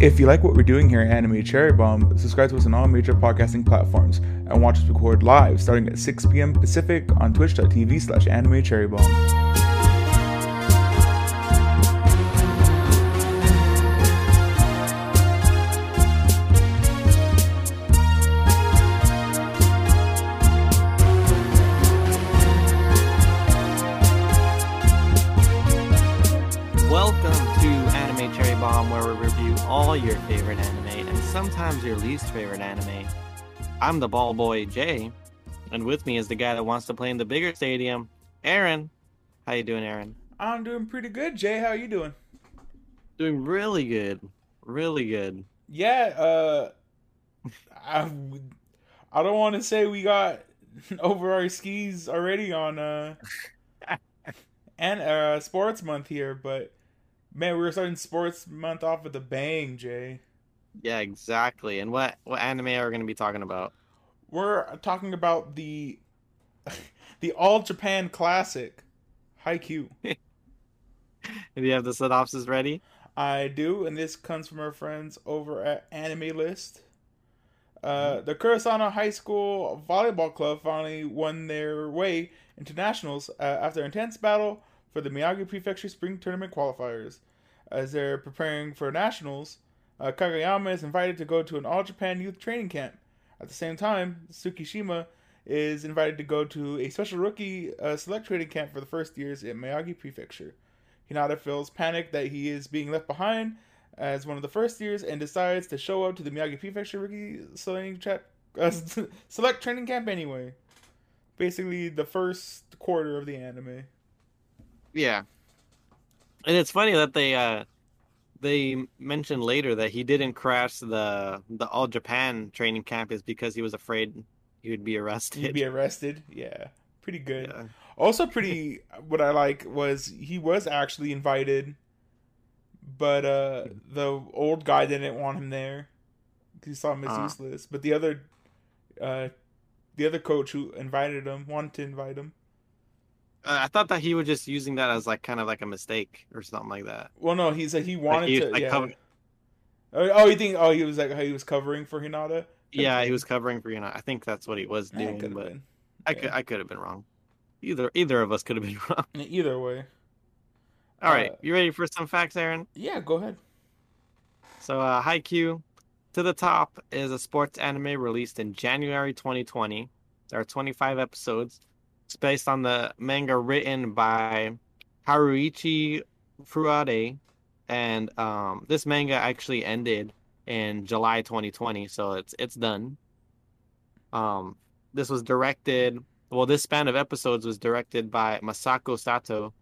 If you like what we're doing here at Anime Cherry Bomb, subscribe to us on all major podcasting platforms and watch us record live starting at 6 p.m. Pacific on twitch.tv slash anime cherry bomb. Least favorite anime. I'm the ball boy Jay, and with me is the guy that wants to play in the bigger stadium, Aaron. How you doing, Aaron? I'm doing pretty good, Jay. How are you doing? Doing really good, really good. Yeah, uh, I, I don't want to say we got over our skis already on uh and uh sports month here, but man, we were starting sports month off with a bang, Jay. Yeah, exactly. And what what anime are we going to be talking about? We're talking about the the All Japan Classic, Haikyuu. Do you have the synopsis ready? I do, and this comes from our friends over at Anime List. Uh, the Karasuno High School Volleyball Club finally won their way into nationals uh, after intense battle for the Miyagi Prefecture Spring Tournament qualifiers. As they're preparing for nationals, uh, Kageyama is invited to go to an All Japan Youth Training Camp. At the same time, Tsukishima is invited to go to a special rookie uh, select training camp for the first years at Miyagi Prefecture. Hinata feels panicked that he is being left behind as one of the first years and decides to show up to the Miyagi Prefecture rookie select, tra- uh, select training camp anyway. Basically, the first quarter of the anime. Yeah. And it's funny that they uh they mentioned later that he didn't crash the the All Japan training camp is because he was afraid he would be arrested. He'd be arrested. Yeah, pretty good. Yeah. Also, pretty. what I like was he was actually invited, but uh the old guy didn't want him there. He saw him as Ah. useless. But the other, uh, the other coach who invited him wanted to invite him. I thought that he was just using that as like kind of like a mistake or something like that. Well, no, he said he wanted he- to. like yeah. cover- Oh, oh, you think? Oh, he was like he was covering for Hinata. Yeah, he was covering for Hinata. I think that's what he was Eh, doing, but been. I yeah. could I could have been wrong. Either either of us could have been wrong. Either way. All right, Uh, you ready for some facts, Aaron? Yeah, go ahead. So, uh, Haikyuu, to the top is a sports anime released in January 2020. There are 25 episodes. It's based on the manga written by Haruichi Furudate, and um, this manga actually ended in July 2020, so it's it's done. Um, this was directed. Well, this span of episodes was directed by Masako Sato,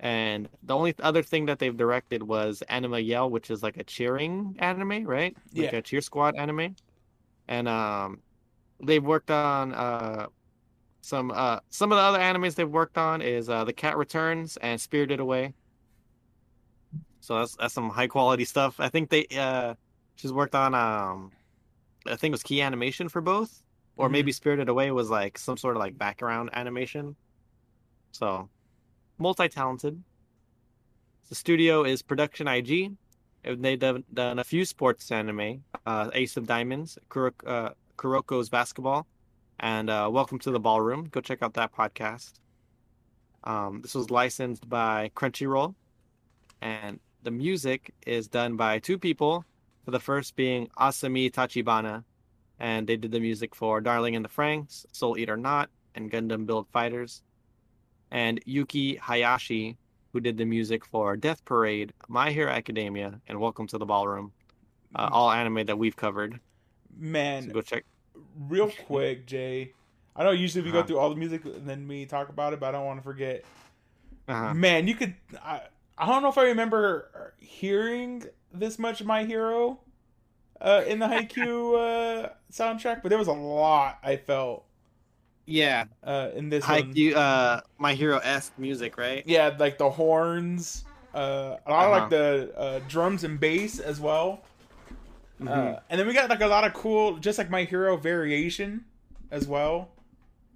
and the only other thing that they've directed was Anima Yell, which is like a cheering anime, right? Like Yeah. a cheer squad anime. And um they've worked on uh some uh some of the other animes they've worked on is uh The Cat Returns and Spirited Away. So that's that's some high quality stuff. I think they uh she's worked on um I think it was key animation for both. Or Mhm. maybe Spirited Away was like some sort of like background animation. So multi-talented. The studio is Production IG. and They've done, done a few sports anime, uh, Ace of Diamonds, Kuro, uh, Kuroko's Basketball, and uh, Welcome to the Ballroom. Go check out that podcast. Um, this was licensed by Crunchyroll, and the music is done by two people. For the first being Asami Tachibana, and they did the music for Darling in the Franxx, Soul Eater Not, and Gundam Build Fighters and Yuki Hayashi, who did the music for Death Parade, My Hero Academia, and Welcome to the Ballroom. Uh, all anime that we've covered. Man, So go check. Real quick, Jay. I know usually we go Uh-huh. through all the music and then we talk about it, but I don't want to forget. Uh-huh. Man, you could. I, I don't know if I remember hearing this much My Hero uh, in the Haikyuu uh, soundtrack, but there was a lot I felt Yeah, uh, in this. Haikyuu, uh, My Hero esque music, right? Yeah, like the horns, uh, a lot of like the uh, drums and bass as well. Mhm. Uh, and then we got like a lot of cool, just like My Hero variation as well.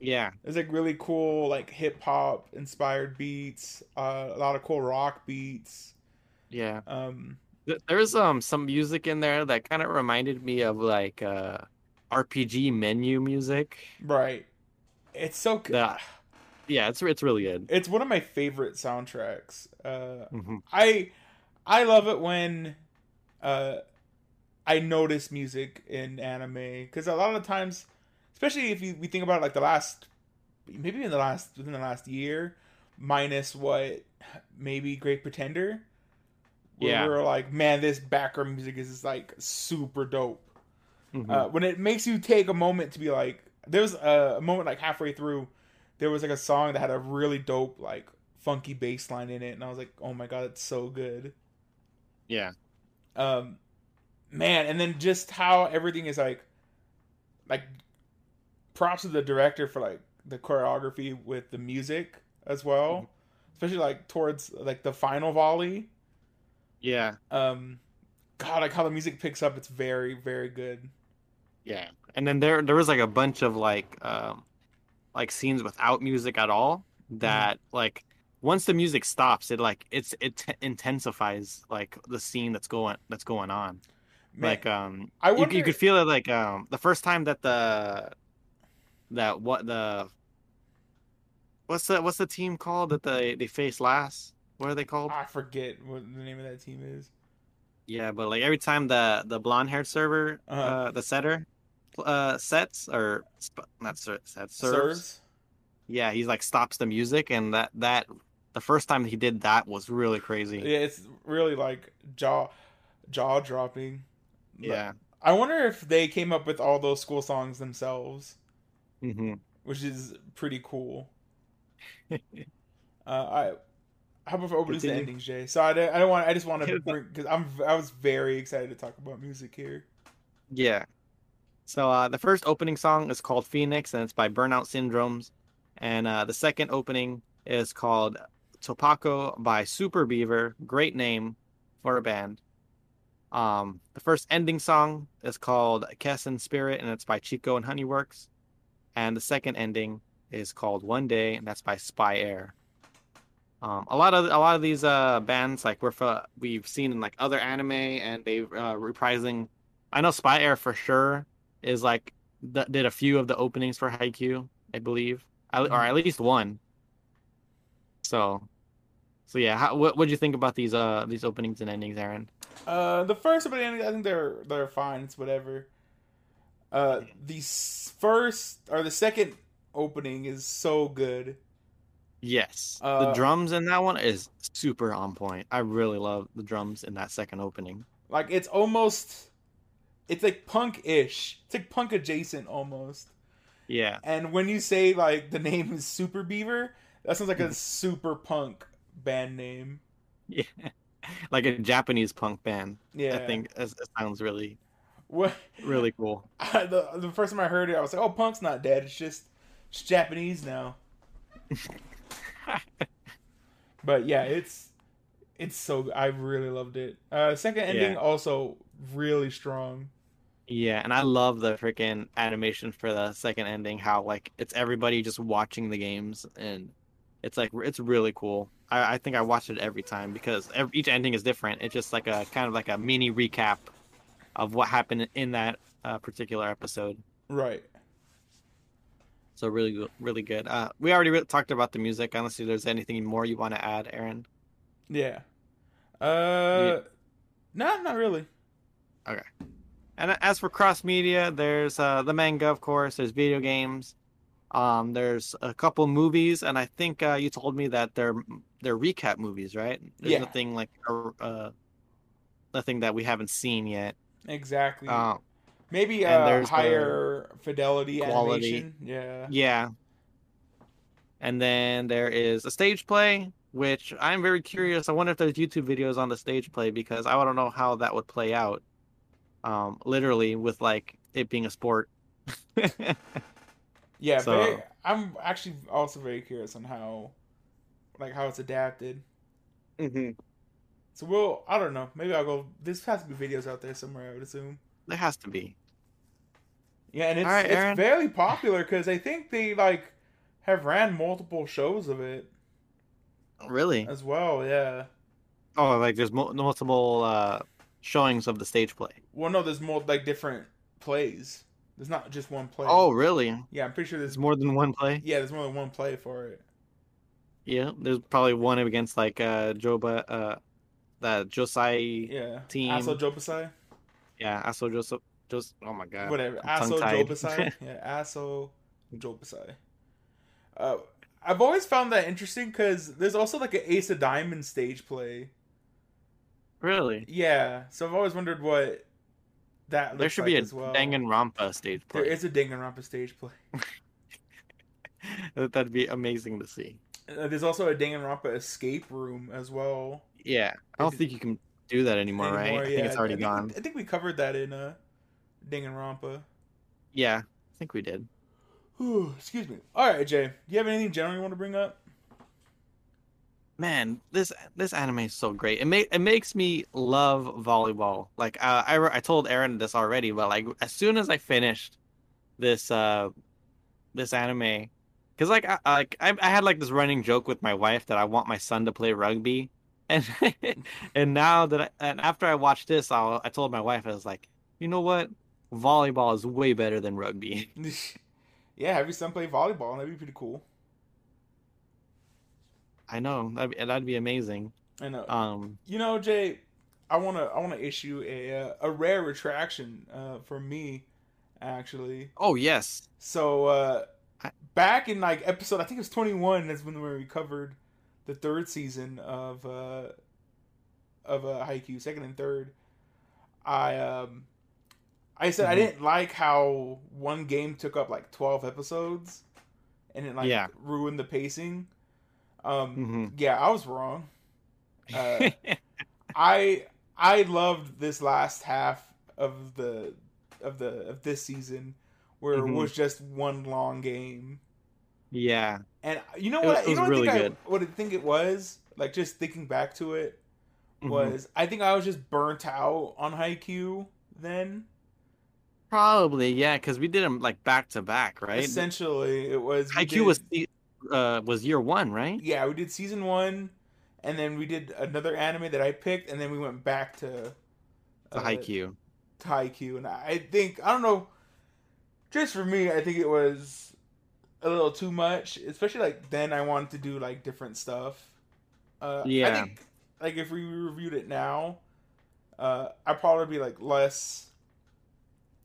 yeah, There's like really cool like hip hop inspired beats, uh, a lot of cool rock beats. yeah. Um, There's um some music in there that kind of reminded me of like uh RPG menu music. Right. It's so good. Yeah. Yeah, it's it's really good. It's one of my favorite soundtracks. Uh, Mhm. I I love it when uh, I notice music in anime because a lot of the times, especially if you, we think about like the last, maybe in the last within the last year, minus what maybe Great Pretender, where Yeah. we're like, man, this background music is like super dope. Mhm. Uh, when it makes you take a moment to be like, there was a, a moment like halfway through, there was like a song that had a really dope like funky bass line in it, and I was like, oh my god, it's so good. yeah. Um, man, and then just how everything is like, like, props to the director for like the choreography with the music as well, especially like towards like the final volley. Yeah. Um, God, like how the music picks up, it's very very good. Yeah. And then there there was like a bunch of like um like scenes without music at all that like once the music stops it like it's it t- intensifies like the scene that's going that's going on. Man, like um I you, wonder. you could feel it like um the first time that the that what the what's the what's the team called that they they face last? What are they called? I forget what the name of that team is. Yeah, but like every time the the blonde haired server, Uh-huh. uh, the setter, uh, sets or not ser- sets serves. Serves. Yeah, he's like stops the music, and that that the first time he did that was really crazy. Yeah, it's really like jaw jaw dropping. Yeah. I wonder if they came up with all those school songs themselves, hmm which is pretty cool. Uh, I how about openings and endings, Jay? So I, don't- I don't want. I just want to bring because I'm I was very excited to talk about music here. Yeah. So uh, the first opening song is called Phoenix, and it's by Burnout Syndromes, and uh, the second opening is called Toppako by Super Beaver. Great name for a band. Um, the first ending song is called Kessen Spirit, and it's by Chico and Honeyworks. And the second ending is called One Day, and that's by Spy Air. Um, a lot of a lot of these uh, bands like we're fo- we've seen in like other anime, and they uh, reprising. I know Spy Air for sure is like th- did a few of the openings for Haikyuu, I believe, or at least one. So, so yeah, how, what what do you think about these uh these openings and endings, Aaron? Uh, the first but I think they're they're fine. It's whatever. Uh, the first or the second opening is so good. Yes, uh, the drums in that one is super on point. I really love the drums in that second opening. Like it's almost, it's like punk-ish. It's like punk adjacent almost. Yeah, And when you say like the name is Super Beaver, that sounds like a super punk band name. yeah, like a Japanese punk band. Yeah, I think it, sounds really What really cool. I, the the first time I heard it, I was like, "Oh, punk's not dead. It's just it's Japanese now." But yeah, it's it's so I really loved it. Uh, second ending Yeah. also really strong. Yeah, and I love the freaking animation for the second ending. How like it's everybody just watching the games, and it's like it's really cool. I, I think I watch it every time because every, each ending is different. It's just like a kind of like a mini recap of what happened in that uh, particular episode. Right. So really, really good. Uh, we already re- talked about the music. Unless there's anything more you want to add, Aaron. Yeah. Uh, no, not really. Okay. And as for cross media, there's uh, the manga, of course. There's video games. Um, there's a couple movies, and I think uh, you told me that they're they're recap movies, right? There's Yeah. nothing like uh, nothing that we haven't seen yet. Exactly. Uh, Maybe uh, there's higher fidelity quality. animation. Yeah. yeah. And then there is a stage play, which I'm very curious. I wonder if there's YouTube videos on the stage play because I want to know how that would play out. Um, literally with like it being a sport. Yeah. So- very, I'm actually also very curious on how, like, how it's adapted. mm-hmm. So we'll. I don't know. Maybe I'll go. This has to be videos out there somewhere. I would assume. There has to be. Yeah, and it's right, it's very popular because I think they like have ran multiple shows of it Really? as well. Yeah. Oh, like there's mul- multiple uh showings of the stage play. Well, no, there's more like different plays. There's not just one play. Oh, really? yeah, I'm pretty sure There's there's more than one play. yeah, there's more than one play for it. Yeah, there's probably one against like uh Joba, uh, that Josai. Yeah, Team. Aso Jobasai, Yeah, Aso Joseph. Just oh my god. whatever. I'm Aso. Jobasai, yeah, Aso Jobasai. Uh, I've always found that interesting because there's also like an Ace of Diamonds stage play. really? Yeah, so I've always wondered what that looks There should like be a well. Danganronpa stage There play. is a Danganronpa stage play. That'd be amazing to see. Uh, there's also a Danganronpa escape room as well. Yeah, I don't Is it- think you can do that anymore, right? Anymore, I think it's already I think, gone. I think we covered that in uh, Danganronpa. Yeah, I think we did. Whew, Excuse me. All right, Jay. Do you have anything general you want to bring up? Man, this this anime is so great. It make it makes me love volleyball. Like uh, I I told Aaron this already, but like as soon as I finished this uh this anime, because like I like I, I had like this running joke with my wife that I want my son to play rugby, and and now that I, and after I watched this, I I told my wife I was like, you know what, volleyball is way better than rugby. yeah, have your son play volleyball. That'd be pretty cool. I know that'd be, that'd be amazing. I know. Um, you know, Jay, I wanna I wanna issue a uh, a rare retraction uh, from me, actually. oh yes, So uh, back in like episode, I think it was twenty one. That's when we covered the third season of uh, of uh, Haikyuu, second and third. I um, I said I Mhm. didn't like how one game took up like twelve episodes, and it like Yeah. ruined the pacing. Um, hmm yeah, I was wrong. Uh, I I loved this last half of the of the of this season where Mhm. it was just one long game. yeah. And you know what? was- it you know was what I really think good. I, what I think it was like. Just thinking back to it Mhm. was I think I was just burnt out on Haikyuu then. Probably, yeah, because we did them like back to back, right? Essentially, it was Haikyuu was uh was year one, right? yeah we did season one, and then we did another anime that I picked, and then we went back to uh, Haikyuu. to Haikyuu, and I think I don't know. Just for me, I think it was a little too much. Especially like then, I wanted to do like different stuff. Uh, I Yeah. think like if we reviewed it now, uh, I'd probably be like less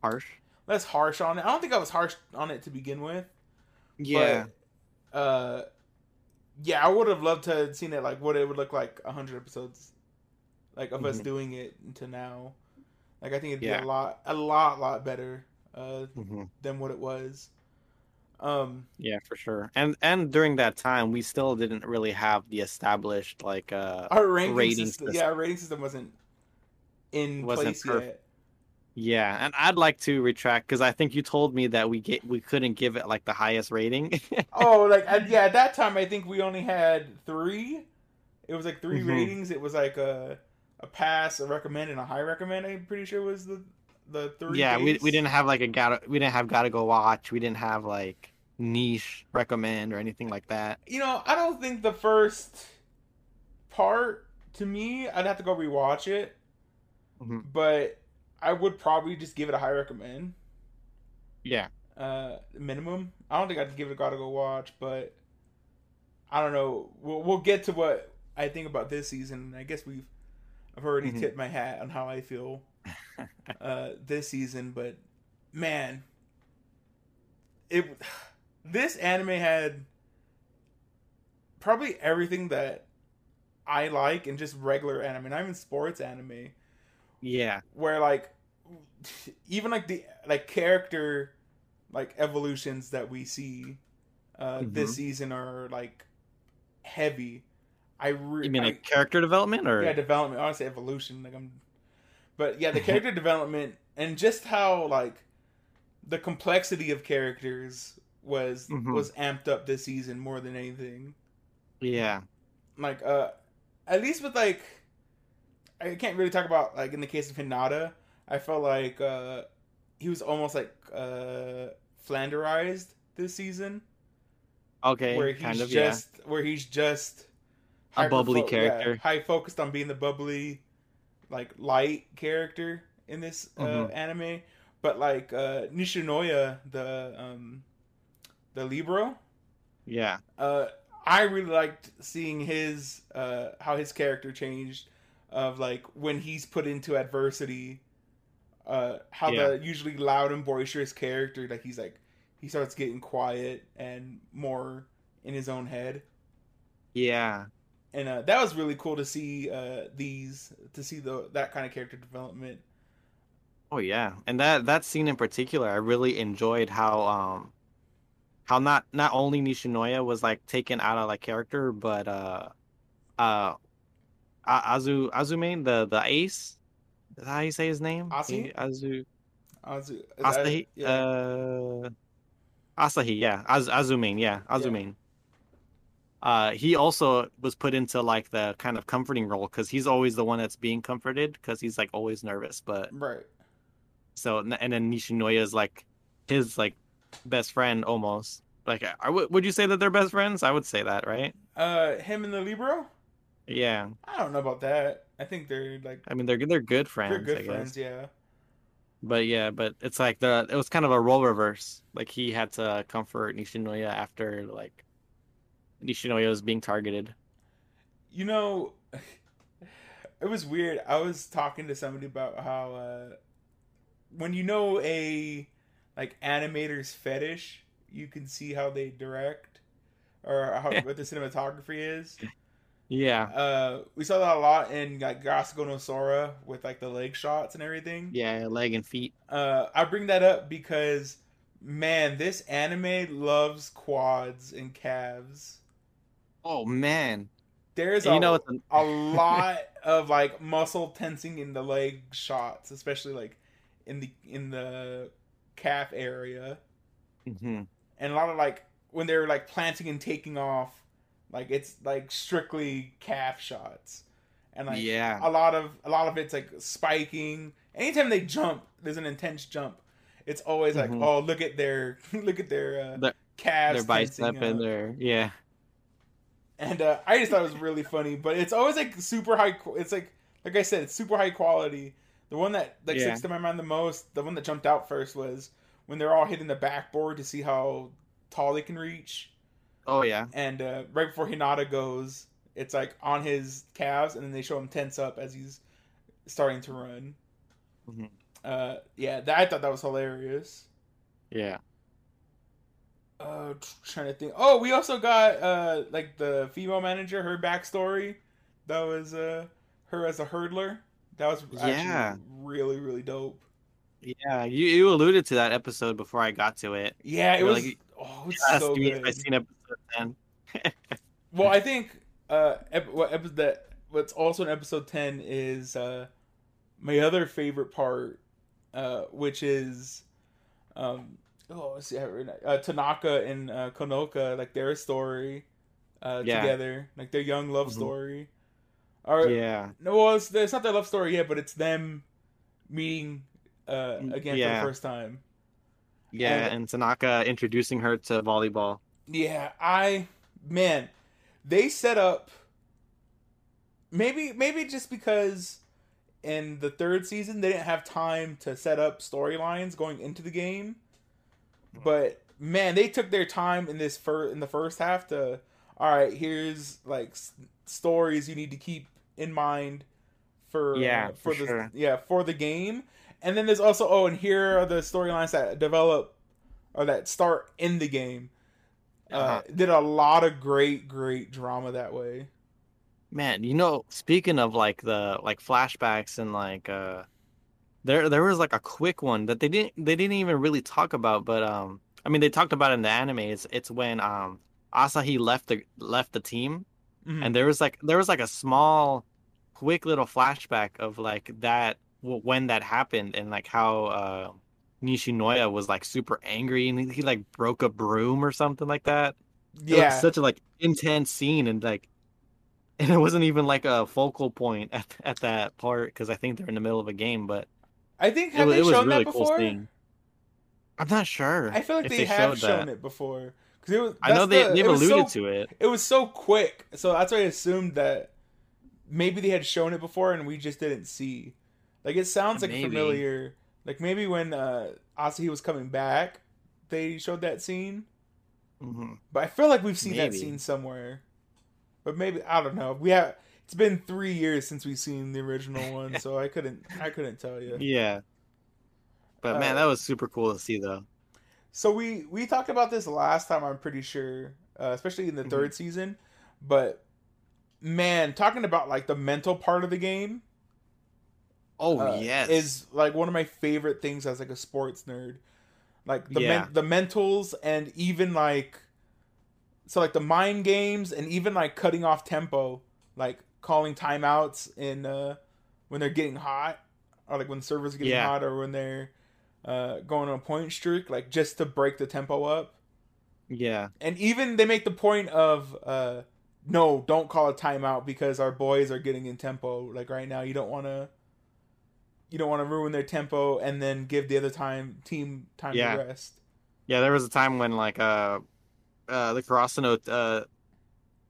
Harsh. less harsh on it. I don't think I was harsh on it to begin with. Yeah. But, uh, yeah, I would have loved to have seen it like what it would look like a hundred episodes, like of us Mhm. doing it to now. Like I think it'd Yeah. be a lot, a lot, lot better uh, hmm than what it was. Um, Yeah, for sure. And and during that time, we still didn't really have the established like uh our ranking Rating system, system. yeah, our rating system wasn't in Wasn't place perf- yet. yeah. And I'd like to retract because I think you told me that we get we couldn't give it like the highest rating. Oh, like yeah, at that time I think we only had three. It was like 3 Mhm. ratings. It was like a a pass, a recommend, and a high recommend. I'm pretty sure was the the three. yeah, we we didn't have like a gotta we didn't have gotta go watch. We didn't have like niche recommend or anything like that. You know, I don't think the first part to me, I'd have to go rewatch it, Mhm. but I would probably just give it a high recommend. Yeah. uh minimum. I don't think I'd give it a gotta go watch, but I don't know. We'll we'll get to what I think about this season. I guess we've I've already Mhm. tipped my hat on how I feel uh this season, but man, it this anime had probably everything that I like in just regular anime, not even sports anime Yeah. where like even like the like character like evolutions that we see uh this Mhm. season are like heavy i re- You mean I- like character development or yeah development honestly evolution like i'm but yeah the character development and just how like the complexity of characters was Mhm. was amped up this season more than anything yeah. like uh at least with like I can't really talk about like in the case of Hinata, I felt like uh he was almost like uh flanderized this season Okay. where he's kind of yeah. just where he's just A bubbly hyper-fo- character. high focused on being the bubbly like light character in this uh, Mhm. anime, but like uh, Nishinoya, the um, the libero, Yeah. uh, I really liked seeing his uh, how his character changed of like when he's put into adversity. Uh, how Yeah. the usually loud and boisterous character like he's like he starts getting quiet and more in his own head Yeah. And uh, that was really cool to see uh, these to see the that kind of character development. Oh yeah, and that that scene in particular, I really enjoyed how um how not not only Nishinoya was like taken out of like character, but uh uh Azu Azume the the ace, is that how you say his name? Asahi? He- Azu. Azu, Asahi? yeah. uh Asahi yeah. Az Azume yeah. Azume. Uh, he also was put into like the kind of comforting role because he's always the one that's being comforted because he's like always nervous. But right So and then Nishinoya is like his like best friend almost. Like, I w- would you say that they're best friends? I would say that, right? uh him and the libero Yeah. i don't know about that i think they're like I mean, they're they're good friends. they're good I guess. friends yeah But yeah, but it's like the it was kind of a role reverse. Like he had to comfort Nishinoya after like Nishinoya was being targeted. you know it was weird i was talking to somebody about how uh when you know a like animator's fetish you can see how they direct or how what the cinematography is Yeah. uh we saw that a lot in like Gasugo no Sora with like the leg shots and everything Yeah, leg and feet. uh i bring that up because man this anime loves quads and calves Oh man. there's a, you know a lot of like muscle tensing in the leg shots especially like in the in the calf area hmm and a lot of like when they're like planting and taking off like it's like strictly calf shots and like Yeah. a lot of a lot of it's like spiking anytime they jump there's an intense jump it's always like Mhm. oh look at their look at their uh, Their- calves Their bicep and their yeah. And uh, I just thought it was really funny. But it's always like super high. It's like like I said, it's super high quality. The one that like Yeah. sticks to my mind the most, the one that jumped out first was when they're all hitting the backboard to see how tall they can reach. Oh yeah. And uh, right before Hinata goes, it's like on his calves, and then they show him tense up as he's starting to run. Mhm. Uh, yeah, that I thought that was hilarious. Yeah. Uh, trying to think. Oh, we also got uh like the female manager, her backstory. That was uh her as a hurdler. That was actually Yeah. really really dope. Yeah, you you alluded to that episode before I got to it. Yeah, it You're was. like- oh, it's so me if I good. seen episode ten. Well, I think uh ep- what episode that what's also in episode ten is uh my other favorite part, uh, which is um oh see how uh, Tanaka and uh, Konoka like their story uh Yeah. together like their young love Mhm. story. Or yeah. no, well, it's, it's not their love story yet, but it's them meeting uh Mm, again for the first time. Yeah, And- and Tanaka introducing her to volleyball. Yeah, I man, they set up maybe maybe just because in the third season they didn't have time to set up storylines going into the game. But man, they took their time in this fir- in the first half to all right, here's like s- stories you need to keep in mind for Yeah, uh, for, for the sure. yeah, for the game. And then there's also oh, and here are the storylines that develop or that start in the game uh, Uh-huh. did a lot of great, great drama that way. Man, you know, speaking of like the like flashbacks and like uh there there was like a quick one that they didn't they didn't even really talk about, but um I mean they talked about it in the anime. It's it's when um Asahi left the left the team Mhm. and there was like there was like a small quick little flashback of like that when that happened and like how uh Nishinoya was like super angry and he, he like broke a broom or something like that. It was yeah, such a like intense scene and like and it wasn't even like a focal point at at that part because I think they're in the middle of a game, but I think have wa- they it was shown really that cool before? seeing. I'm not sure. I feel like if they, have showed shown that. it before because it was. I know they the- they've alluded so, to it. It was so quick, so that's why I assumed that maybe they had shown it before and we just didn't see. Like it sounds like Maybe. familiar. Like maybe when uh Asahi was coming back, they showed that scene. hmm But I feel like we've seen that scene somewhere. But maybe I don't know. We have. It's been three years since we've seen the original one, so I couldn't. I couldn't tell you. Yeah. But man, Uh, that was super cool to see though. So we we talked about this last time. I'm pretty sure, uh, especially in the Mhm. third season. But man, talking about like the mental part of the game. Oh uh, yes. is like one of my favorite things as like a sports nerd. Like the Yeah. men- the mentals and even like so like the mind games and even like cutting off tempo, like calling timeouts in uh when they're getting hot or like when servers getting Yeah. hot or when they're uh going on a point streak, like just to break the tempo up. yeah. And even they make the point of uh no, don't call a timeout because our boys are getting in tempo. Like right now, you don't want to you don't want to ruin their tempo and then give the other time team time Yeah. to rest. Yeah, there was a time when like uh uh the Karasuno uh,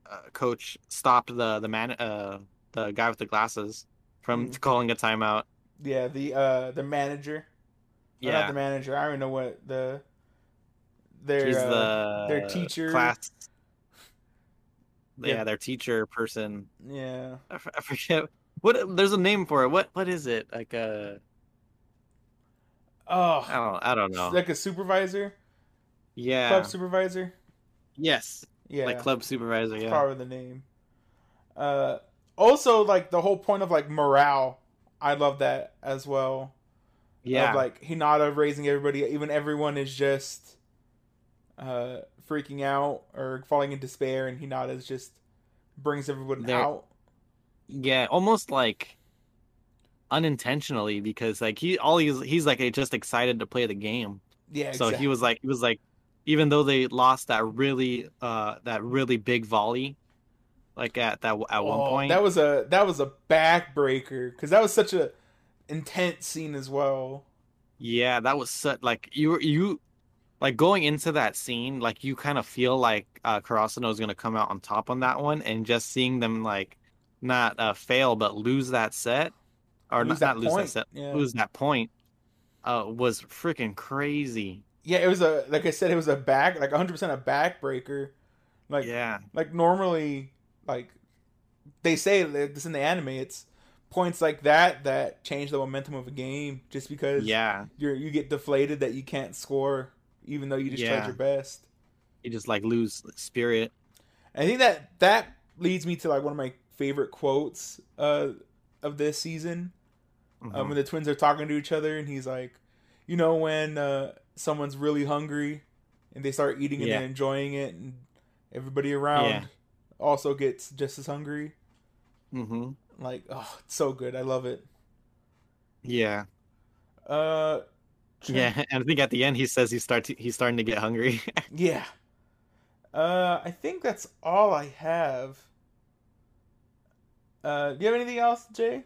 uh coach stopped the the man uh the guy with the glasses from Mhm. calling a timeout. Yeah, the uh the manager. Or not Yeah. the manager. I don't know what the their uh, the their teacher- class Yeah. yeah, their teacher person. yeah. I, f- I forget what there's a name for it. What what is it? Like uh I Oh, don't I don't know. like a supervisor, yeah. club supervisor. yes. Yeah, Like club supervisor, That's yeah. probably the name. Uh, also, like the whole point of like morale, I love that as well. Yeah. Of, like Hinata raising everybody, even everyone is just uh freaking out or falling in despair, and Hinata's just brings everyone They're- out. Yeah, almost like unintentionally because like he all he's he's like just excited to play the game. Yeah, So exactly. he was like he was like even though they lost that really uh that really big volley like at that at one Oh, point. that was a that was a backbreaker because that was such a intense scene as well. Yeah, that was such like you were you like going into that scene, like you kind of feel like uh Karasuno is gonna come out on top on that one, and just seeing them like not uh fail but lose that set or Lose not, that not lose that set, yeah. lose that point, uh was freaking crazy. Yeah, it was a like I said, it was a back like 100 percent a backbreaker. Like yeah, like normally like they say this in the anime it's points like that that change the momentum of a game just because yeah, you're you get deflated that you can't score even though you just tried your best you just like lose spirit. i think that that leads me to like one of my favorite quotes uh of this season um, Mhm. when the twins are talking to each other and he's like you know when uh someone's really hungry and they start eating and Yeah. they're enjoying it and everybody around Yeah. also gets just as hungry Mhm. Like, oh, it's so good. I love it. Yeah, Uh, yeah, and I think at the end he says he starts he's starting to get hungry. yeah. Uh, I think that's all I have. Uh, do you have anything else, Jay?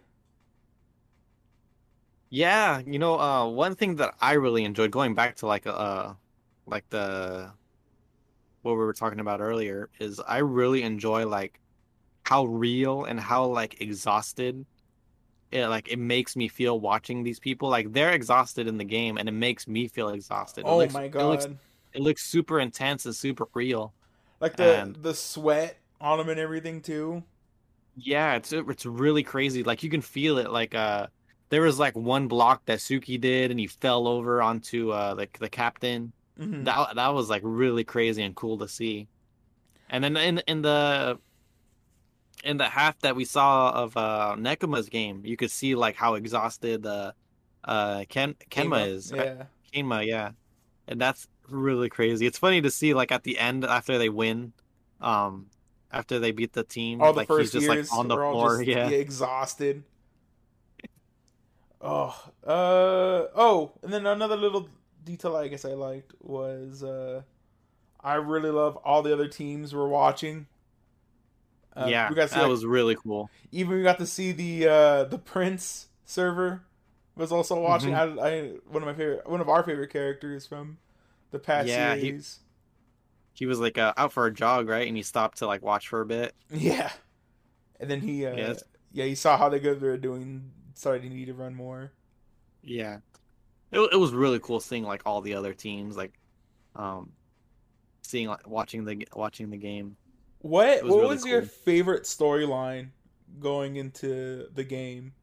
Yeah, you know, uh, one thing that I really enjoyed going back to like uh, like the what we were talking about earlier is I really enjoy like how real and how like exhausted it like it makes me feel watching these people like they're exhausted in the game and it makes me feel exhausted. It oh looks- my It god! looks it looks super intense and super real. like the and- the sweat on them and everything too. Yeah, it's it's really crazy. Like you can feel it. Like uh, there was like one block that Suki did, and he fell over onto uh like the captain. Mhm. That that was like really crazy and cool to see. And then in in the in the half that we saw of uh Nekoma's game, you could see like how exhausted uh uh Ken Kenma is. Yeah. Kenma, yeah. And that's really crazy. It's funny to see like at the end after they win, um after they beat the team, All the like first he's just years like on the floor, just yeah. exhausted. Oh, uh, oh, and then another little detail I guess I liked was uh, I really love all the other teams we're watching. Uh, yeah, we got to see that like, was really cool. even we got to see the uh, the Prince server was also watching. Mm-hmm. I, I one of my favorite one of our favorite characters from the past Yeah, he- series. He was like uh, out for a jog, right? And he stopped to like watch for a bit. Yeah. And then he uh Yes. yeah, he saw how they good they're doing. Starting to need to run more. Yeah, it it was really cool seeing like all the other teams like, um, seeing like watching the watching the game. What was what really was your favorite storyline going into the game,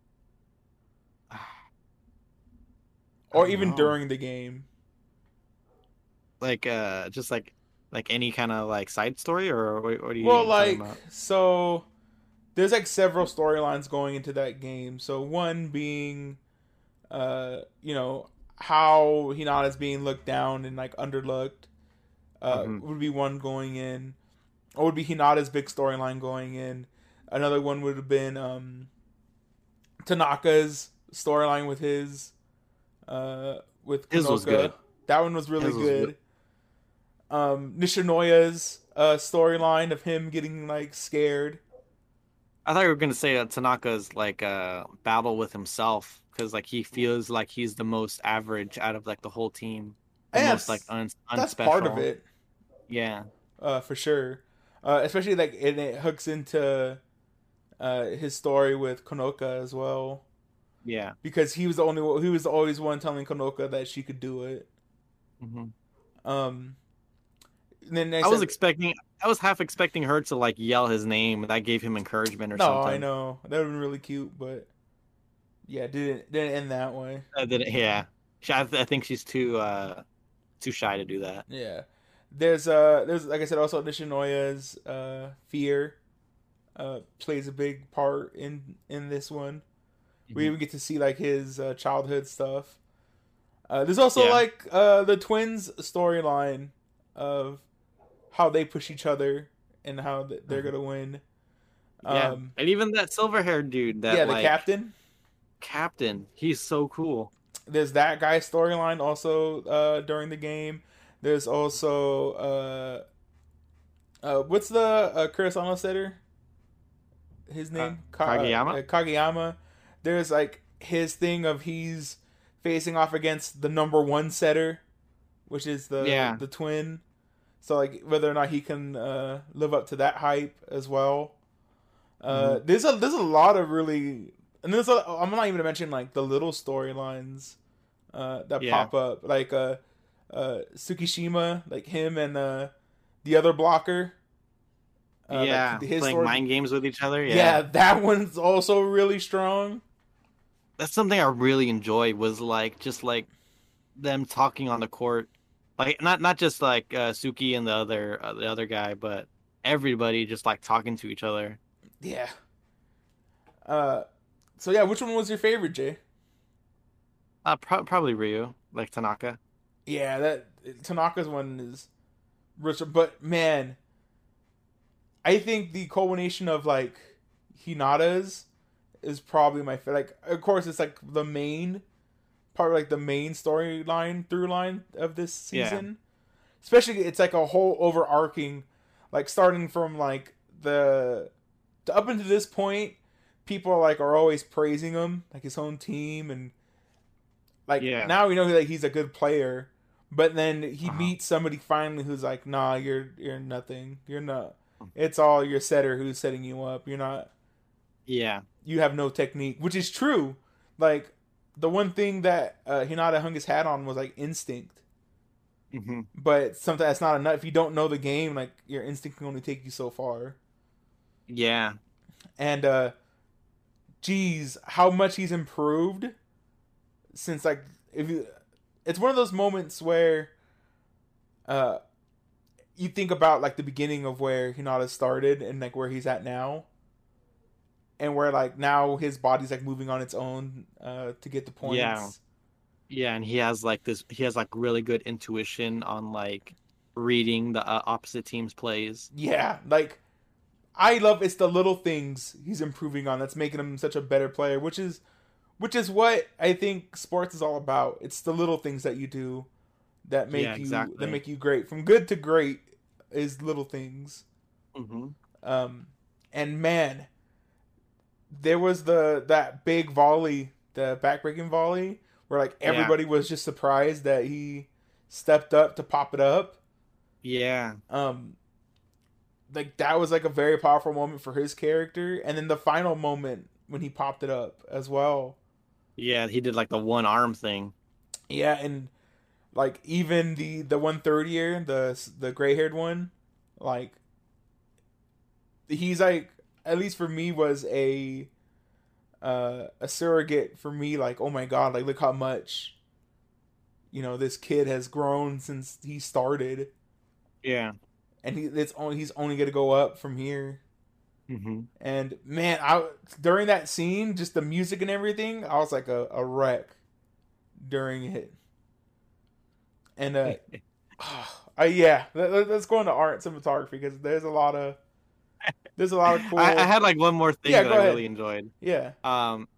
or even know. during the game? Like uh, just like like any kind of like side story or what, what are you? Well, like so, there's like several storylines going into that game. So one being, uh, you know, how Hinata's being looked down and like underlooked, uh, Mhm. would be one going in. Or would be Hinata's big storyline going in. Another one would have been um, Tanaka's storyline with his, uh, with His was good. That one was really was good. good. Um, Nishinoya's uh, storyline of him getting like scared. I thought you were gonna say that Tanaka's like uh battle with himself because like he feels like he's the most average out of like the whole team. The Yeah, most like un- That's part of it, Yeah. uh, for sure. Uh, especially like and it hooks into uh, his story with Konoka as well, Yeah. because he was the only one, he was always one telling Konoka that she could do it. hmm Um, then I was expecting, I was half expecting her to like yell his name. That gave him encouragement or no, something. I know that would have been really cute, but yeah, didn't didn't end that way. I didn't, yeah. I, I think she's too uh too shy to do that. Yeah. There's uh there's like I said also Nishinoya's uh fear uh plays a big part in in this one. We Mhm. even get to see like his uh, childhood stuff. Uh there's also Yeah. like uh the twins storyline of how they push each other and how they're Mhm. going to win. Yeah. Um and even that silver haired dude, that yeah, the like captain. captain, he's so cool. There's that guy's storyline also uh during the game. There's also uh uh what's the uh Karasuno setter? His name Ka- Kageyama? uh, Kageyama. There's like his thing of he's facing off against the number one setter, which is the Yeah. the twin. So like whether or not he can uh live up to that hype as well. Uh Mm-hmm. there's a there's a lot of really and there's a, I'm not even gonna mention like the little storylines uh, that Yeah. pop up, like uh, uh, Tsukishima, like him and uh, the other blocker. Uh, like, yeah, his playing story- mind games with each other. Yeah. Yeah. that one's also really strong. that's something I really enjoyed. Was like just like them talking on the court, like not not just like uh, Suki and the other uh, the other guy, but everybody just like talking to each other. Yeah. Uh, so yeah, which one was your favorite, Jay? Uh, pro- probably Ryu, like Tanaka. Yeah, that Tanaka's one is rich, but man, I think the culmination of like Hinata's is probably my favorite. Like, of course, it's like the main part, like the main storyline through line of this Yeah. season. Especially, it's like a whole overarching, like starting from like the to up until this point, people are like are always praising him, like his own team, and like Yeah. now we know that he's a good player. But then he Uh-huh. meets somebody finally who's like, "Nah, you're you're nothing. You're not. It's all your setter who's setting you up. You're not. Yeah, You have no technique, which is true. Like the one thing that uh, Hinata hung his hat on was like instinct. hmm But sometimes that's not enough. If you don't know the game, like your instinct can only take you so far. yeah, And uh geez, how much he's improved since like if you it's one of those moments where uh you think about like the beginning of where Hinata started and like where he's at now. And where like now his body's like moving on its own uh to get the points. Yeah. yeah. And he has like this. He has like really good intuition on like reading the uh, opposite team's plays. Yeah, like I love it's the little things he's improving on that's making him such a better player, which is which is what I think sports is all about. It's the little things that you do that make Yeah, you that make you great. From good to great is little things. hmm Um and man, there was the that big volley, the backbreaking volley where like Yeah. everybody was just surprised that he stepped up to pop it up. Yeah, um like that was like a very powerful moment for his character and then the final moment when he popped it up as well. Yeah, he did like the one arm thing. Yeah, and like even the the one third year, the the gray haired one, like he's like at least for me was a uh a surrogate for me like oh my god like look how much you know this kid has grown since he started. Yeah. and he it's only he's only gonna go up from here. Hmm and man i during that scene just the music and everything i was like a, a wreck during it. And uh uh, yeah let, let's go into art and cinematography because there's a lot of there's a lot of cool I, I had like one more thing Yeah, that I ahead. really enjoyed. yeah Um,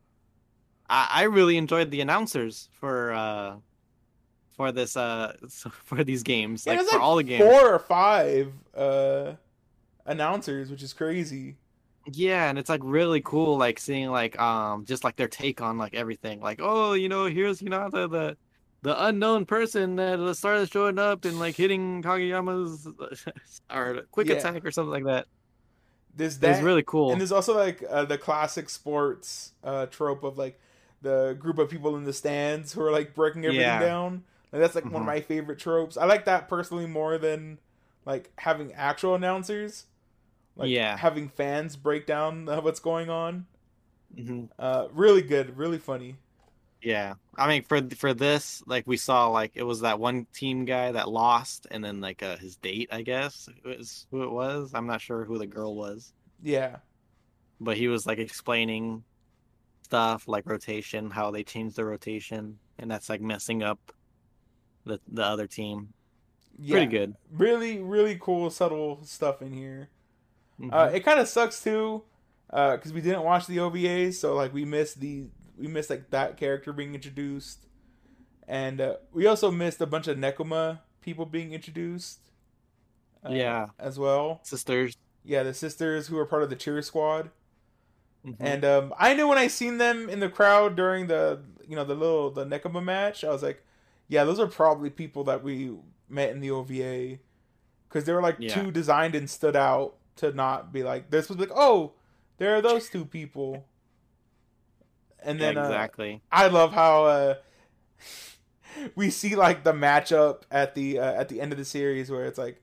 I, I really enjoyed the announcers for uh for this uh for these games, Yeah, like for like all the games. four or five uh announcers which is crazy Yeah, and it's like really cool, like seeing like um just like their take on like everything. Like, oh, you know, here's you know the the, the unknown person that started showing up and like hitting Kageyama's or quick Yeah. attack or something like that. There's It's really cool. and there's also like uh, the classic sports uh trope of like the group of people in the stands who are like breaking everything Yeah. down like that's like one of Mhm. my favorite tropes i like that personally more than like having actual announcers like Yeah. having fans break down what's going on Mhm. uh really good really funny Yeah, I mean for for this, like we saw, like it was that one team guy that lost, and then like uh, his date, I guess, was who it was. I'm not sure who the girl was, yeah but he was like explaining stuff like rotation, how they changed the rotation, and that's like messing up the the other team. yeah Pretty good. really really cool subtle stuff in here Mhm. Uh, it kind of sucks too, because we didn't watch the OVAs, so like we missed the we missed like that character being introduced, and uh, we also missed a bunch of Nekoma people being introduced. uh, Yeah. as well. Sisters. Yeah, the sisters who are part of the cheer squad, Mhm. and um, I knew when I seen them in the crowd during the you know the little the Nekoma match, I was like, yeah, those are probably people that we met in the OVA, because they were like Yeah. too designed and stood out to not be like this was like oh there are those two people, and Yeah, then uh, exactly. I love how uh, we see like the matchup at the uh, at the end of the series where it's like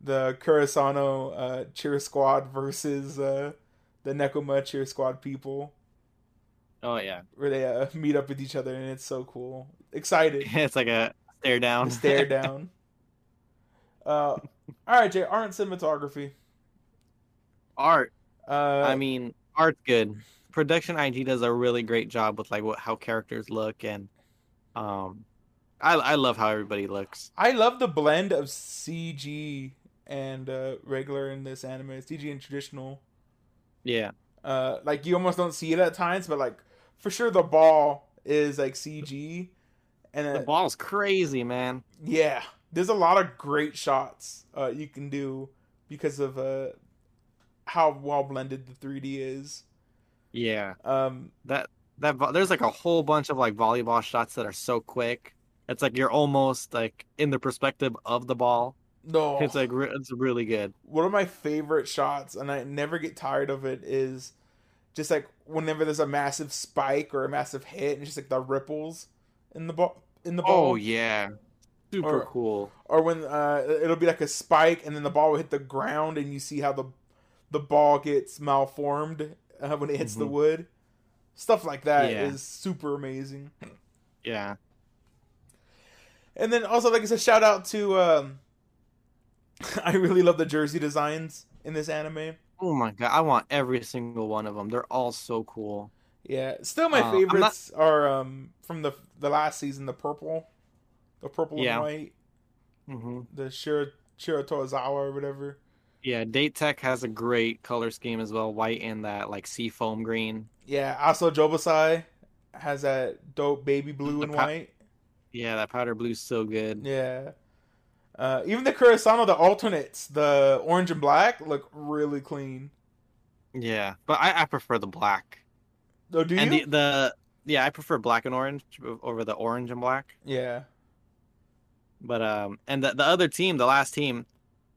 the Karasuno uh, cheer squad versus uh, the Nekoma cheer squad people Oh yeah, where they uh, meet up with each other and it's so cool. Excited. it's like a stare down. Stare down. Uh, all right, Jay. Art and cinematography. Art. Uh, I mean, art's good. Production IG does a really great job with like what how characters look and um I I love how everybody looks. I love the blend of CG and uh, regular in this anime. CG and traditional. Yeah. Uh, like you almost don't see it at times, but like for sure the ball is like CG, and The uh, ball's crazy, man. yeah, there's a lot of great shots uh, you can do because of uh, how well blended the 3D is. Yeah. Um, That that there's like a whole bunch of like volleyball shots that are so quick. It's like you're almost like in the perspective of the ball. no, It's like re- it's really good. one of my favorite shots, and I never get tired of it, is just like whenever there's a massive spike or a massive hit, and just like the ripples in the ball in the ball. Oh yeah. Super Or- cool. or when uh, it'll be like a spike and then the ball will hit the ground and you see how the the ball gets malformed uh, when it hits the Mhm. wood. Stuff like that is Yeah. super amazing. Yeah. And then also, like I said, shout out to. Um, I really love the jersey designs in this anime. Oh my god, I want every single one of them. They're all so cool. Yeah, still my Uh, I'm not- favorites are um, from the the last season, the purple, the purple Yeah. and white, hmm the Shiro Shiratozawa or whatever. Yeah, Date Tech has a great color scheme as well, white and that like sea foam green. Yeah, also Jobosai has that dope baby blue The and pa- white. Yeah, that powder blue's so good. Yeah. Uh, even the Karasuno, the alternates, the orange and black, look really clean. Yeah, but I, I prefer the black. Oh, do you? and the, the yeah, I prefer black and orange over the orange and black. yeah. But um, and the the other team, the last team,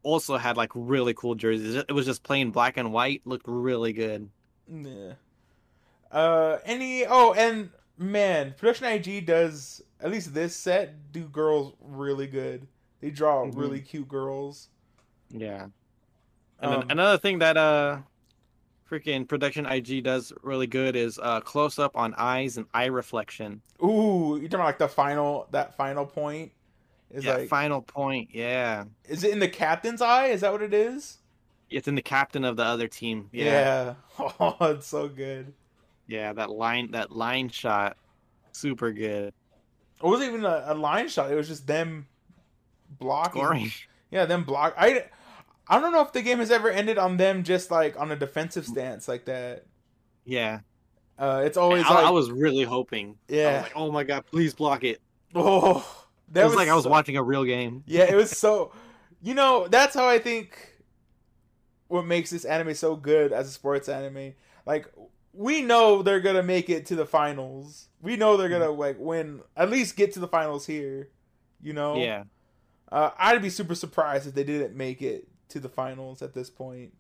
also had like really cool jerseys. It was just plain black and white, looked really good. Yeah. Uh, any oh, and man, production IG does at least this set do girls really good. They draw Mhm. really cute girls. Yeah. And then Um, another thing that uh freaking production IG does really good is uh close up on eyes and eye reflection. Ooh, you're talking about like the final that final point is yeah, like final point. Yeah. is it in the captain's eye? Is that what it is? It's in the captain of the other team. Yeah. Yeah. Oh, it's so good. Yeah, that line that line shot super good. It wasn't even a, a line shot. It was just them blocking. Scoring. Yeah, them block. I I don't know if the game has ever ended on them just like on a defensive stance like that. Yeah. Uh, it's always I, like I was really hoping. I yeah. was like, oh my god, please block it. oh, that It was, like I was so- watching a real game. Yeah, it was so. You know, that's how I think. What makes this anime so good as a sports anime? Like we know they're gonna make it to the finals. We know they're gonna like win, at least get to the finals here. You know. Yeah. Uh, I'd be super surprised if they didn't make it to the finals at this point.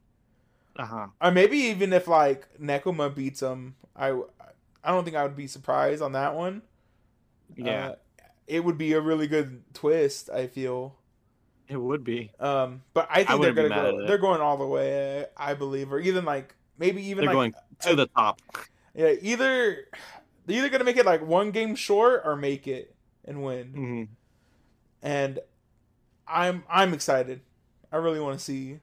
Uh huh. Or maybe even if like Nekoma beats them, I I don't think I would be surprised on that one. Yeah. Uh, it would be a really good twist. I feel. it would be. Um, but I think they're gonna go. They're going all the way. I believe, or even like maybe even They're like going to the top. yeah, either they're either gonna make it like one game short or make it and win. hmm And I'm I'm excited. I really want to see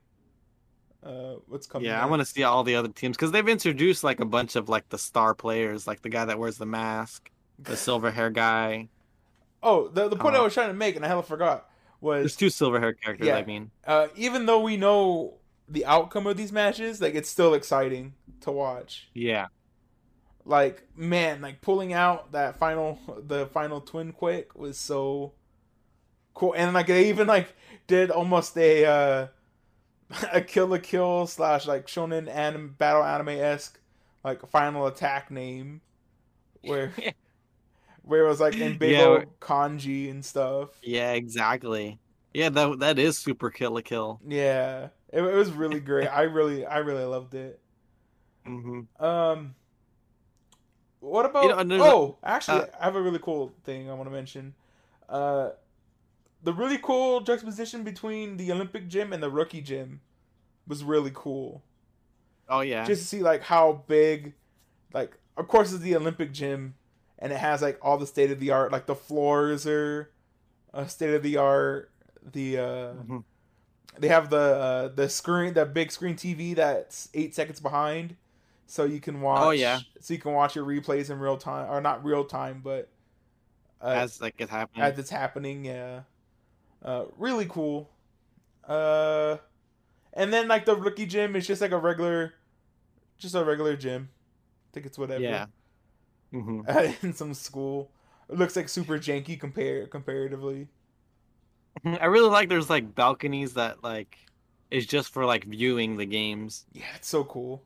uh what's coming. Yeah, I want to see all the other teams because they've introduced like a bunch of like the star players, like the guy that wears the mask, the silver hair guy. Oh, the the point I Uh, was trying to make, and I hella forgot, was There's two silver hair characters. Yeah. I mean, uh, even though we know the outcome of these matches, like it's still exciting to watch. yeah, Like man, like pulling out that final, the final twin quick was so cool, and like they even like did almost a uh, a kill la kill slash like shonen anim battle anime esque like final attack name, where where it was like in big Yeah, old kanji and stuff. yeah, exactly. Yeah, that that is super kill a kill. Yeah, it, it was really great. I really, I really loved it. hmm Um, what about? You know, a- oh, actually, uh, I have a really cool thing I want to mention. Uh, the really cool juxtaposition between the Olympic gym and the rookie gym was really cool. Oh yeah, Just to see like how big, like of course it's the Olympic gym, and it has like all the state of the art. Like the floors are, uh, state of the art. The uh, Mhm. they have the uh, the screen, that big screen TV that's eight seconds behind, so you can watch. Oh, yeah. so you can watch your replays in real time, or not real time, but uh, as as like it's happening. as it's happening. Yeah, uh, really cool. Uh, and then like the rookie gym is just like a regular, just a regular gym. I think it's whatever. yeah. Hmm in some school, it looks like super janky compare comparatively. I really like there's like balconies that like is just for like viewing the games. Yeah, it's so cool.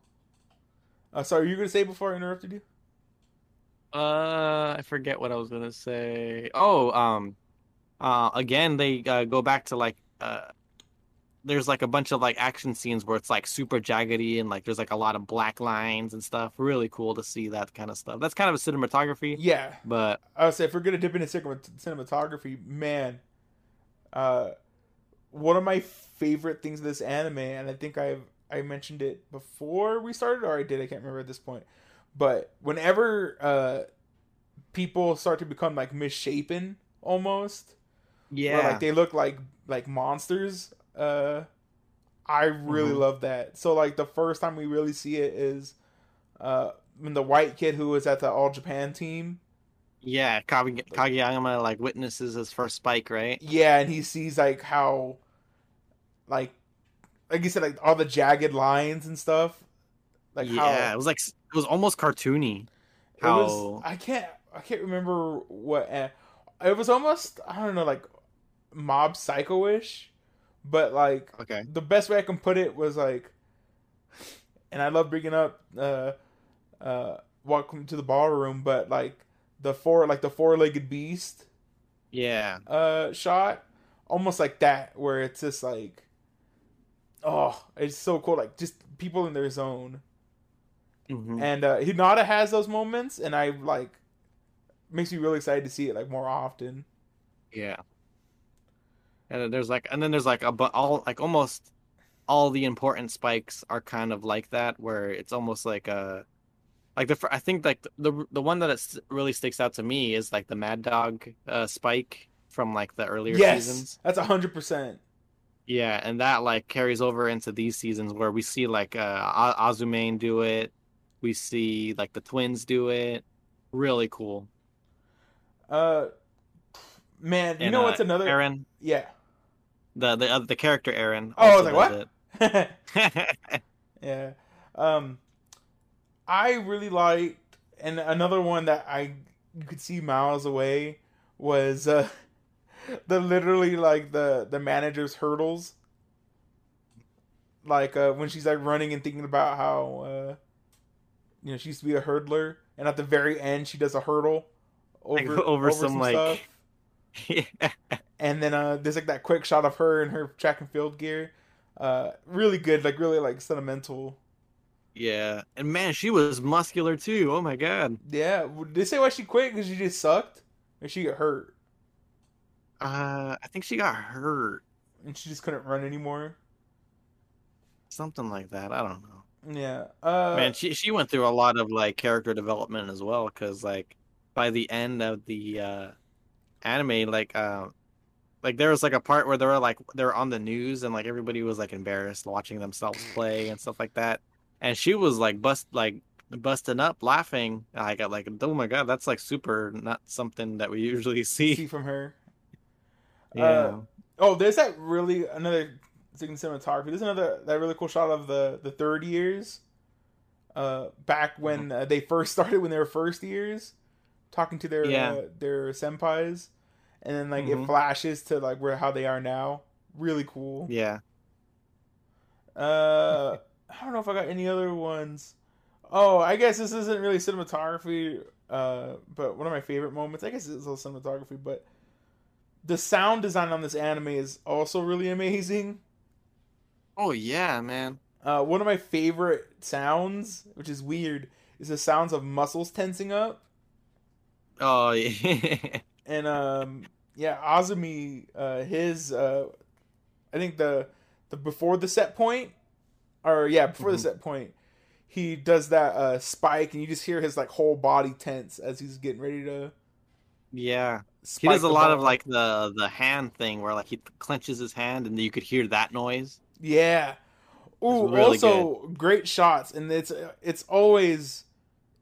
Uh, sorry, you gonna say before I interrupted you? Uh, I forget what I was gonna say. Oh, um, uh, again they uh, go back to like uh, there's like a bunch of like action scenes where it's like super jaggedy and like there's like a lot of black lines and stuff. Really cool to see that kind of stuff. That's kind of a cinematography, Yeah, but I would say if we're gonna dip into cinematography, man, uh, one of my favorite things of this anime, and I think I've I mentioned it before we started, or I did, I can't remember at this point. But whenever uh, people start to become like misshapen, almost, yeah, like they look like like monsters. Uh, I really Mhm. love that. So like the first time we really see it is uh when the white kid who was at the All Japan team. yeah, Kage- Kageyama like witnesses his first spike, right? Yeah, and he sees like how like like you said like all the jagged lines and stuff. Like yeah, how it was like it was almost cartoony. it How was I can't I can't remember what uh, it was almost I don't know like mob psycho-ish but like okay, the best way I can put it was like, and I love bringing up uh, uh, welcome to the ballroom, but like the four like the four legged beast yeah, uh shot, almost like that, where it's just like, oh, it's so cool, like just people in their zone, Mhm. and uh, Hinata has those moments, and I like makes me really excited to see it like more often. Yeah. And then there's like, and then there's like a but all like almost all the important spikes are kind of like that, where it's almost like a like the I think like the the, one that it's really sticks out to me is like the Mad Dog uh, spike from like the earlier yes, seasons. that's hundred percent. Yeah, and that like carries over into these seasons where we see like uh Azumane do it, we see like the twins do it. Really cool. Uh, man, you And, know uh, what's another? Aaron, Yeah. The the uh, the character Aaron. Oh, I was like, what? yeah. Um, I really liked, and another one that I you could see miles away was uh, the literally like the the manager's hurdles. Like uh, when she's like running and thinking about how uh, you know she used to be a hurdler, and at the very end she does a hurdle Like, over over some, like- yeah. And then uh, there's like that quick shot of her in her track and field gear. Uh, really good, like really like sentimental. Yeah, and man, she was muscular too. Oh my god. Yeah, did they say why she quit? Because she just sucked, or she got hurt Uh, I think she got hurt, and she just couldn't run anymore. something like that. I don't know. Yeah. Uh, Man, she she went through a lot of like character development as well, because like by the end of the uh anime, like uh, like there was like a part where they were like they were on the news and like everybody was like embarrassed watching themselves play and stuff like that, and she was like bust like busting up laughing I got like oh my god that's like super not something that we usually see see from her. yeah Uh, Oh, there's that really another in cinematography. There's another that really cool shot of the the third years, uh, back when uh, they first started when they were first years, talking to their Yeah. uh, their senpais, and then like it Mhm. flashes to like where how they are now. Really cool. yeah Uh, I don't know if I got any other ones. Oh, I guess this isn't really cinematography. Uh, but one of my favorite moments. I guess it's also cinematography, but the sound design on this anime is also really amazing. oh yeah man Uh, one of my favorite sounds, which is weird, is the sounds of muscles tensing up. oh yeah And um, yeah, Azumi, uh, his uh, I think the the before the set point, or yeah, before Mhm. the set point, he does that uh spike, and you just hear his like whole body tense as he's getting ready to. yeah He does a lot of like the the hand thing where like he clenches his hand and you could hear that noise. Yeah. Ooh, really also great shots, and it's it's always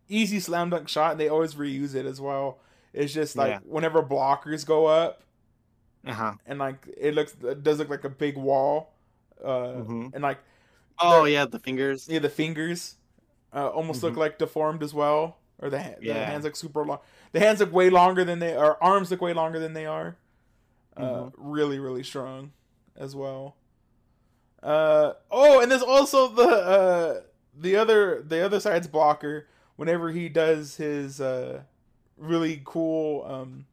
easy slam dunk shot, and they always reuse it as well. It's just like Yeah. whenever blockers go up, Uh huh. and like it looks, it does look like a big wall, uh, Mhm. and like Oh yeah, the fingers. yeah, the fingers uh, almost look Mhm. like deformed as well, or the, the Yeah. hands look super long. The hands look way longer than they, or arms look way longer than they are. Uh, Mhm. Really, really strong as well. Uh oh, and there's also the uh the other the other side's blocker whenever he does his uh really cool um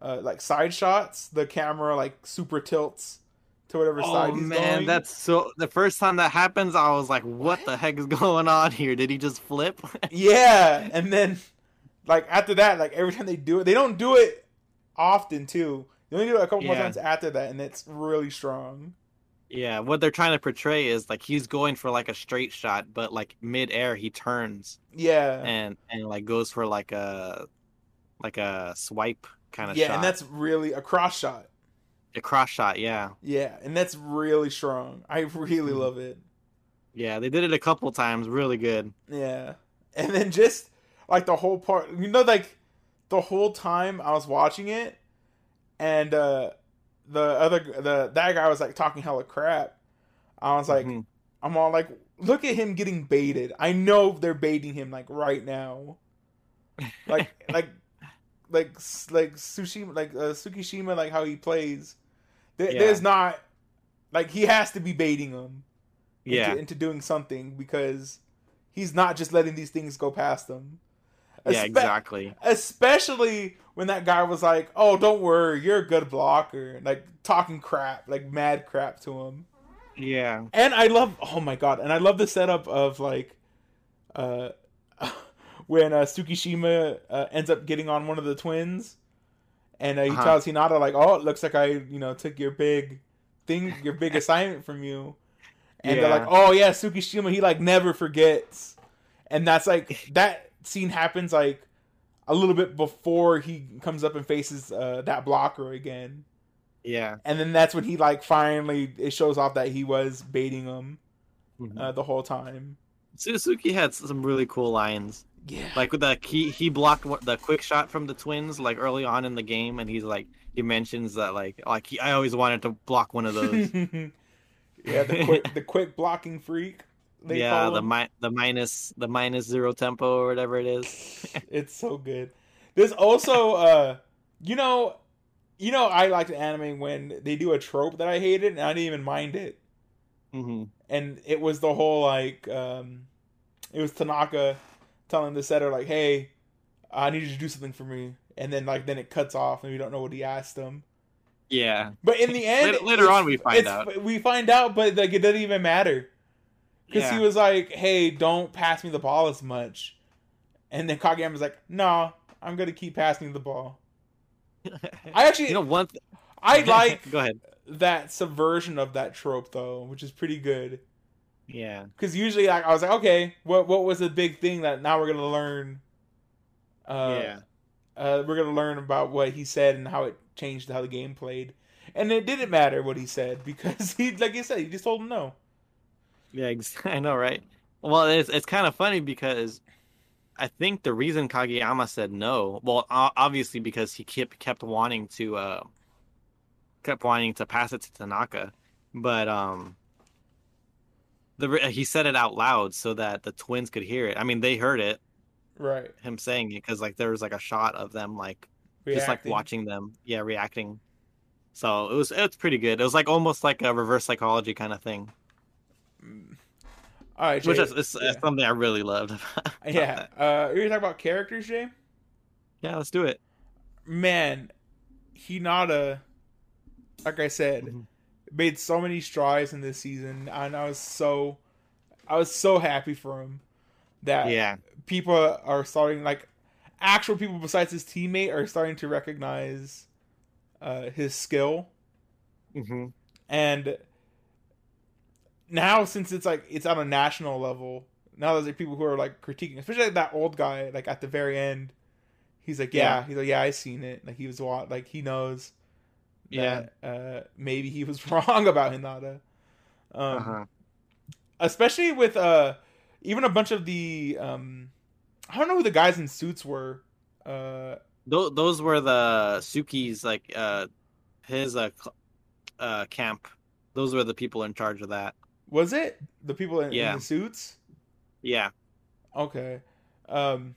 uh like side shots, the camera like super tilts to whatever Oh side he's man, going. that's so. The first time that happens, I was like, "What the heck is going on here? Did he just flip?" Yeah, and then like after that, like every time they do it, they don't do it often too. They only do it a couple more times after that, and it's really strong. Yeah, what they're trying to portray is like he's going for like a straight shot, but like mid-air he turns Yeah, and and like goes for like a like a swipe kind of shot. yeah, shot. and that's really a cross shot. a cross shot. Yeah, Yeah, and that's really strong. I really Mhm. love it. yeah, they did it a couple times, really good. Yeah, and then just like the whole part, you know, like the whole time I was watching it, and uh the other the that guy was like talking hella crap. I was like, Mhm. I'm all like, look at him getting baited. I know they're baiting him like right now. Like like like like Tsushima like uh, Tsukishima like how he plays. There, Yeah. There's not like he has to be baiting him yeah, into, into doing something because he's not just letting these things go past him. Yeah, Espe- exactly. Especially when that guy was like, "Oh, don't worry, you're a good blocker," like talking crap, like mad crap to him. Yeah, And I love, oh my god, and I love the setup of like, uh, when uh, Tsukishima uh, ends up getting on one of the twins, and uh, he Uh-huh. tells Hinata like, "Oh, it looks like I, you know, took your big thing, your big assignment from you," and they're like, "Oh yeah, Tsukishima, he like never forgets," and that's like that scene happens like a little bit before he comes up and faces uh, that blocker again, Yeah. and then that's when he like finally it shows off that he was baiting him Mhm. uh, the whole time. Suzuki had some really cool lines. Yeah, Like with the he he blocked the quick shot from the twins like early on in the game, and he's like he mentions that like like he, I always wanted to block one of those. yeah, the quick the quick blocking freak. They yeah, the mi- the minus the minus zero tempo or whatever it is. it's so good. There's also uh you know you know I like the anime when they do a trope that I hated and I didn't even mind it. hmm And it was the whole like um it was Tanaka telling the setter like, "Hey, I need you to do something for me." And then like then it cuts off and we don't know what he asked him. Yeah, But in the end, Later- later on we find out. We find out, but like it doesn't even matter because yeah. he was like, "Hey, don't pass me the ball as much," and then Kageyama's like, "No, I'm gonna keep passing the ball." I actually, you know one. Th- I like Go ahead. that subversion of that trope though, which is pretty good. Yeah. Because usually, like, I was like, okay, what what was the big thing that now we're gonna learn? Uh, yeah. uh, we're gonna learn about what he said and how it changed how the game played. And it didn't matter what he said because he, like you said, he just told him no. Yeah, I know, right? Well, it's it's kind of funny because I think the reason Kageyama said no, well, obviously because he kept kept wanting to uh kept wanting to pass it to Tanaka, but um the he said it out loud so that the twins could hear it. I mean, they heard it, Right. him saying it because like there was like a shot of them like just like watching them, yeah, reacting. So it was it's pretty good. It was like almost like a reverse psychology kind of thing. All right, Jay. which is it's, yeah. something I really loved. about yeah. that. Uh, you're talking about characters, Jay. yeah, let's do it. Man, Hinata, like I said, Mhm. made so many strides in this season, and I was so, I was so happy for him that Yeah, people are starting like actual people besides his teammate are starting to recognize uh, his skill hmm and now since it's like it's on a national level now there's like people who are like critiquing especially like that old guy like at the very end he's like yeah, Yeah. he's like yeah i seen it like he was wa- like he knows Yeah. uh maybe he was wrong about hinata um uh-huh. especially with uh even a bunch of the um I don't know who the guys in suits were. Uh Those those were the Suki's like uh his uh cl- uh camp. Those were the people in charge of that. Was it the people in, in the suits? Yeah, Okay. Um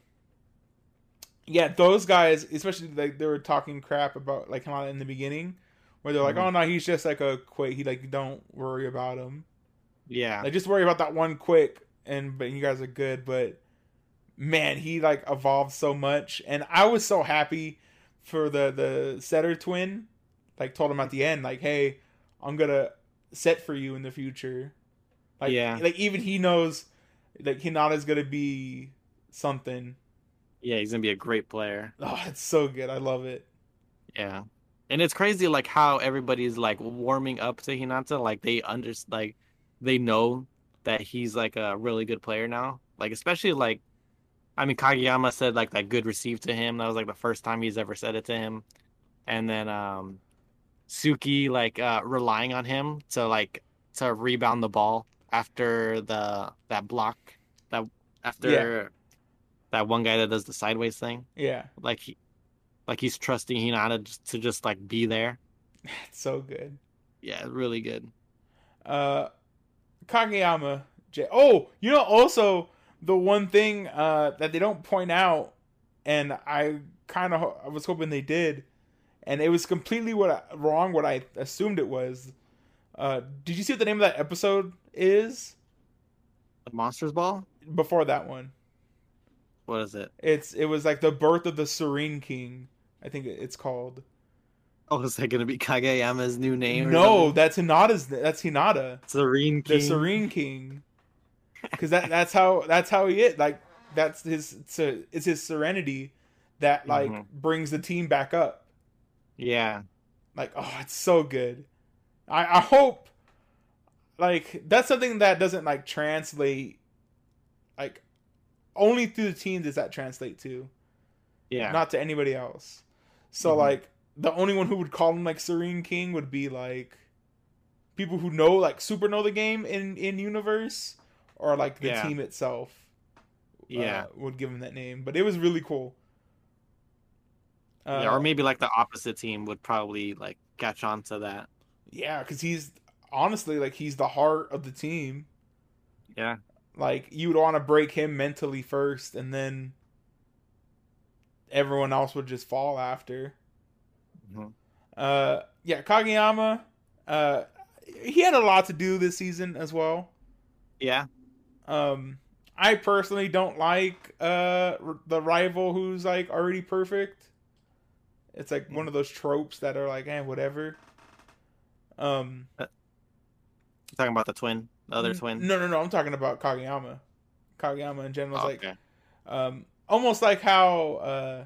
Yeah, those guys, especially like they were talking crap about like Hinata in the beginning, where they're like, Mhm. "Oh no, he's just like a quick. He like don't worry about him. yeah, Like just worry about that one quick, and but you guys are good. But man, he like evolved so much, and I was so happy for the the setter twin. Like told him at the end, like, "Hey, I'm gonna set for you in the future." Like, Yeah. like even he knows, like Hinata's gonna be something. yeah. He's gonna be a great player. Oh, it's so good. I love it. Yeah, and it's crazy like how everybody's like warming up to Hinata. Like they under like they know that he's like a really good player now. Like especially like, I mean Kageyama said like that good received to him. That was like the first time he's ever said it to him, and then um, Suki like uh relying on him to like to rebound the ball after the that block that after that one guy that does the sideways thing. Yeah, Like he like he's trusting Hinata to just like be there. it's so good. Yeah, really good. uh Kageyama J. Oh, you know also the one thing uh that they don't point out and I kind of I was hoping they did and it was completely what I, wrong what I assumed it was. Uh did you see what the name of that episode is The Monsters Ball? before that one? What is it? It's it was like the birth of the Serene King. I think it's called. Oh, is that gonna be Kageyama's new name? No, that's Hinata's that's Hinata. Serene King. The Serene King. because that that's how that's how he is. Like that's his it's, a, it's his serenity that like Mhm. brings the team back up. Yeah. Like oh, it's so good. I I hope like that's something that doesn't like translate like only through the team does that translate to Yeah. not to anybody else. So Mhm. like the only one who would call him like Serene King would be like people who know like super know the game in in universe or like the Yeah. team itself. yeah. uh, would give him that name, but it was really cool. Uh, yeah. Or maybe like the opposite team would probably like catch on to that. yeah, because he's honestly like he's the heart of the team. Yeah. Like you would want to break him mentally first, and then everyone else would just fall after. Mhm. Uh, yeah, Kageyama. Uh, he had a lot to do this season as well. Yeah. Um, I personally don't like uh the rival who's like already perfect. It's like one of those tropes that are like, eh, whatever. Um, talking about the twin, the other twin. No, no, no. I'm talking about Kageyama. Kageyama in general is Oh, like okay. um, almost like how uh,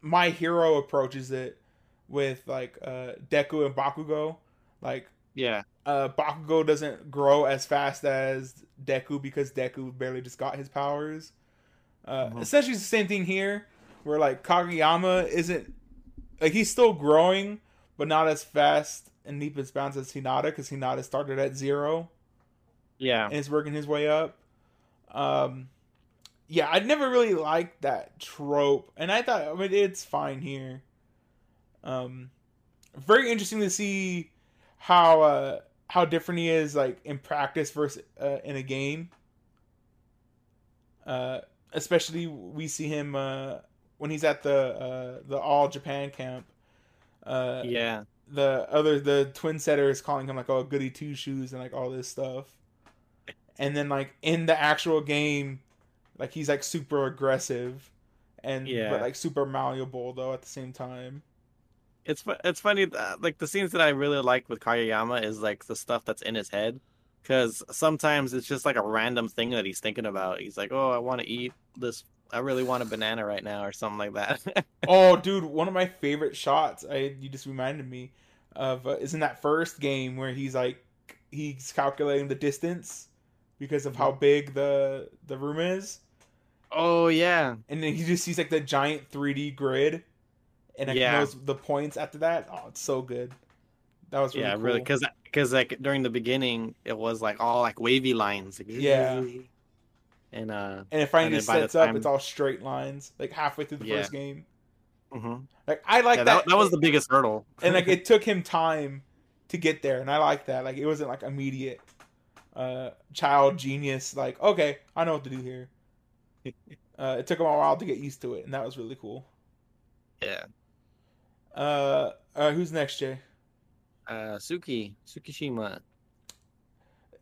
my hero approaches it with like uh, Deku and Bakugo. Like Yeah. uh, Bakugo doesn't grow as fast as Deku because Deku barely just got his powers. Uh, Mhm. Essentially, it's the same thing here, where like Kageyama isn't like he's still growing, but not as fast and bounds as Hinata because Hinata started at zero Yeah. and is working his way up. Um, yeah, I never really liked that trope, and I thought I mean it's fine here. Um, very interesting to see how uh how different he is like in practice versus uh, in a game. Uh, especially we see him uh when he's at the uh the All Japan camp. Uh, Yeah. The other the twin setter is calling him like oh goody two shoes and like all this stuff and then like in the actual game like he's like super aggressive and Yeah. but like super malleable though at the same time It's it's funny that, like the scenes that I really like with Kageyama is like the stuff that's in his head because sometimes it's just like a random thing that he's thinking about. He's like, "Oh, I want to eat this. I really want a banana right now," or something like that. oh dude one of my favorite shots i you just reminded me of uh, is in that first game where he's like he's calculating the distance because of how big the the room is oh yeah, and then he just sees like the giant 3D grid, and like Yeah. knows the points after that. Oh, it's so good. That was really yeah, cool. really, because because like during the beginning it was like all like wavy lines. like, Yeah. And uh, and it finally and then just by the sets up. time- It's all straight lines, like halfway through the Yeah. first game. mhm. Like I like yeah, that. that, that was the biggest hurdle. and like it took him time to get there, and I like that. Like it wasn't like immediate. Uh, child genius. Like okay, I know what to do here. Uh, it took him a while to get used to it, and that was really cool. yeah. Uh, uh who's next, Jay? Uh, Suki Tsukishima.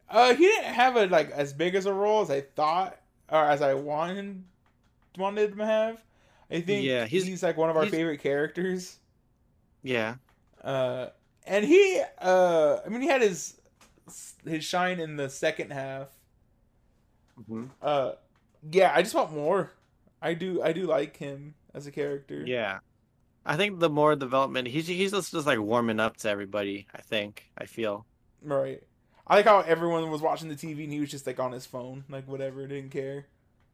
Uh, he didn't have a like as big as a role as I thought or as I wanted wanted him to have. I think Yeah, he's, he's- like one of our favorite characters. Yeah. Uh, and he, uh, I mean, he had his his shine in the second half. hmm Uh, yeah, I just want more. I do, I do like him as a character. Yeah. I think the more development, he's he's just, just like warming up to everybody. I think. I feel. right. I like how everyone was watching the TV and he was just like on his phone, like whatever, didn't care.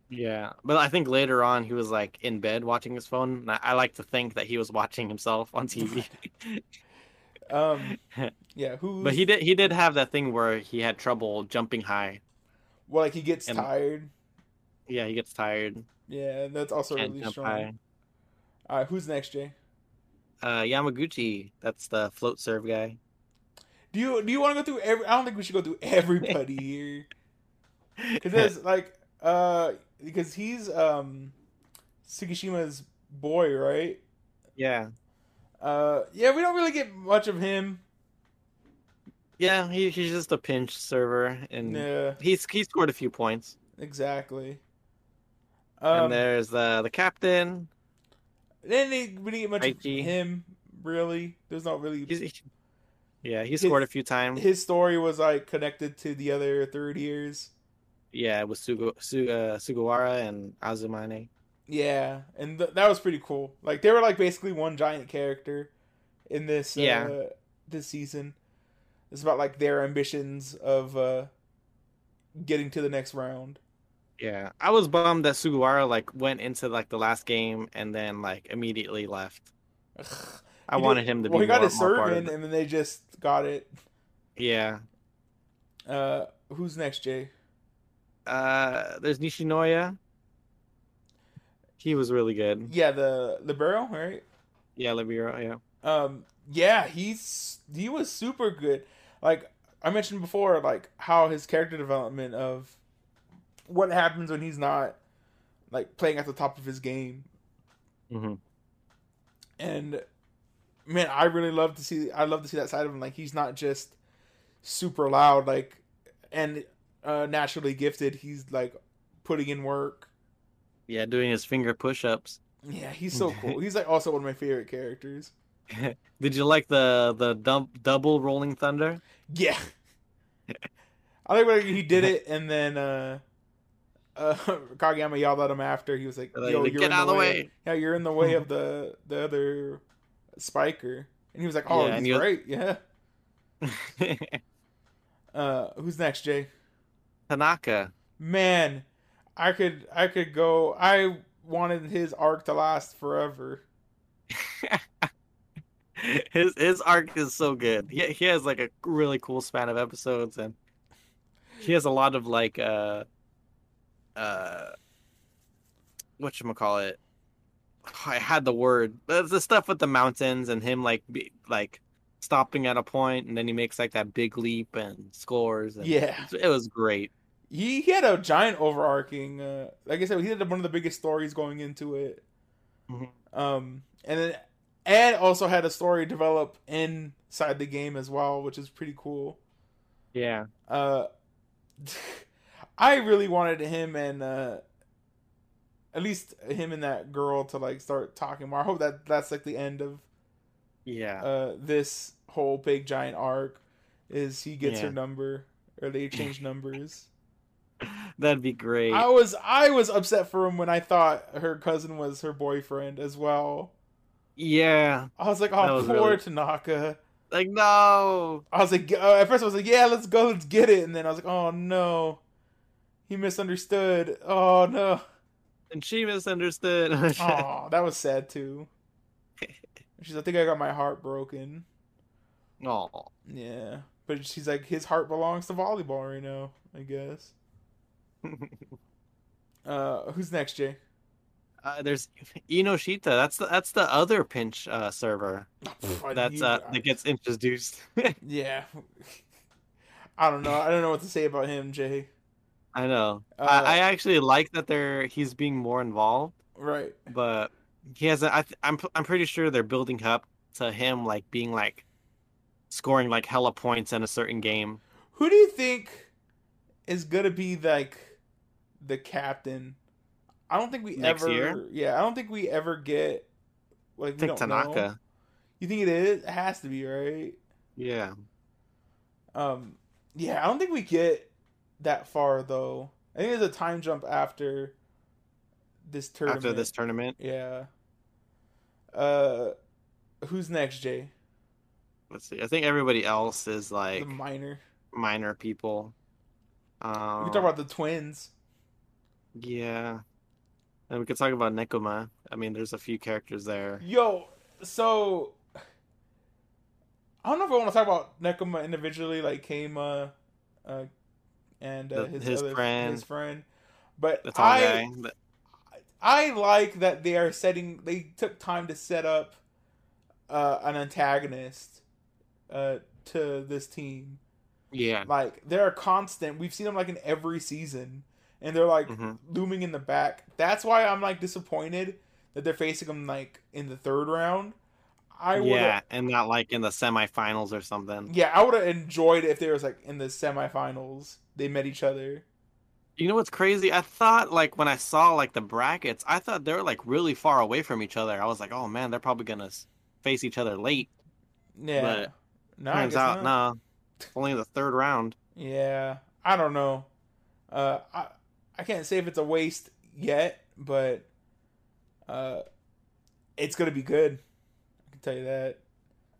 Yeah, but I think later on he was like in bed watching his phone. and I, I like to think that he was watching himself on TV. Um, yeah, who? but he did he did have that thing where he had trouble jumping high. well, like he gets and- tired. Yeah, he gets tired. Yeah, that's also Can't really strong. high. All right, who's next, Jay? Uh, Yamaguchi, that's the float serve guy. Do you do you want to go through every? I don't think we should go through everybody here because there's like uh because he's um Tsukishima's boy, right? yeah, Uh, yeah, we don't really get much of him. yeah, he, he's just a pinch server, and Yeah, he's he scored a few points. exactly. Um, and there's the the captain. then they, we didn't get much Daichi. of him. Really, there's not really. He's, he- yeah, he His- scored a few times. his story was like connected to the other third years. Yeah, with Sugu, Su, uh, Sugawara and Azumane. Yeah, and th- that was pretty cool. Like they were like basically one giant character in this uh, Yeah. this season. It's about like their ambitions of uh getting to the next round. Yeah, I was bummed that Sugawara like went into like the last game and then like immediately left. Ugh. I He wanted did- him to be well, he got more, his more serve part in, of it. and then they just got it. Yeah. Uh, who's next, Jay? Uh, there's Nishinoya. He was really good. Yeah, the libero, right? Yeah, Libero. Yeah. Um, yeah, he's he was super good. Like I mentioned before, like how his character development of what happens when he's not like playing at the top of his game, Mm-hmm. and man, I really love to see. I love to see that side of him. Like he's not just super loud, like and uh, naturally gifted. He's like putting in work. Yeah, doing his finger push-ups. Yeah, he's so cool. He's like also one of my favorite characters. Did you like the the dum- double rolling thunder? Yeah. I like when he did it and then uh uh Kageyama yelled at him after. He was like, Yo, you're "Get in out the way. way." Yeah, you're in the way of the the other spiker. And he was like, Oh, Yeah, he's he was- great, yeah. Uh who's next, Jay? Tanaka. Man, I could I could go I wanted his arc to last forever. his his arc is so good. He he has like a really cool span of episodes and he has a lot of like uh uh what you call it? I had the word. The, the stuff with the mountains and him like be, like stopping at a point and then he makes like that big leap and scores. And Yeah. it was great. He he had a giant overarching uh like I said, he had one of the biggest stories going into it. Mhm. Um, and then and also had a story develop inside the game as well, which is pretty cool. Yeah. Uh, I really wanted him and uh, at least him and that girl to like start talking more. I hope that that's like the end of Yeah. uh this whole big giant arc. Is he gets her number or they exchange numbers? That'd be great. I was I was upset for him when I thought her cousin was her boyfriend as well. Yeah. I was like, oh, was poor really- Tanaka. Like no. I was like, uh, at first I was like, yeah, let's go, let's get it, and then I was like, oh no, he misunderstood. Oh no, And she misunderstood. oh that was sad too. She's, I think I got my heart broken. Oh. Yeah, but she's like, his heart belongs to volleyball right now. I guess. Uh, who's next, Jay? Uh, there's Ennoshita. That's the that's the other pinch uh, server. That's uh that gets introduced. Yeah. I don't know. I don't know what to say about him, Jay. I know. Uh, I, I actually like that they're he's being more involved, Right. but he hasn't. I th- I'm I'm pretty sure they're building up to him like being like scoring like hella points in a certain game. Who do you think is gonna be like the captain? I don't think we Next ever. year? Yeah, I don't think we ever get. Like we think don't know. Tanaka. You think it is? It has to be right. Yeah. Um. Yeah, I don't think we get that far though. I think there's a time jump after this tournament. After this tournament, Yeah. Uh, who's next, Jay? let's see. I think everybody else is like the minor. minor people. Um, We can talk about the twins. Yeah. And we could talk about Nekoma. I mean, there's a few characters there. Yo, so I don't know if I want to talk about Nekoma individually, like Kama, uh, and uh, his, his other, friend. his friend. But I, guy. I like that they are setting. They took time to set up uh, an antagonist uh, to this team. Yeah. Like they're a constant. We've seen them like in every season, and they're like Mhm. looming in the back. That's why I'm like disappointed that they're facing them like in the third round. I would Yeah, and not like in the semifinals or something. yeah, I would have enjoyed it if there was like in the semifinals they met each other. You know what's crazy? I thought like when I saw like the brackets, I thought they were like really far away from each other. I was like, oh man, they're probably gonna face each other late. Yeah. But no, Turns out, no, only the third round. Yeah, I don't know. Uh, I I can't say if it's a waste yet, but uh, it's gonna be good. Can tell you that.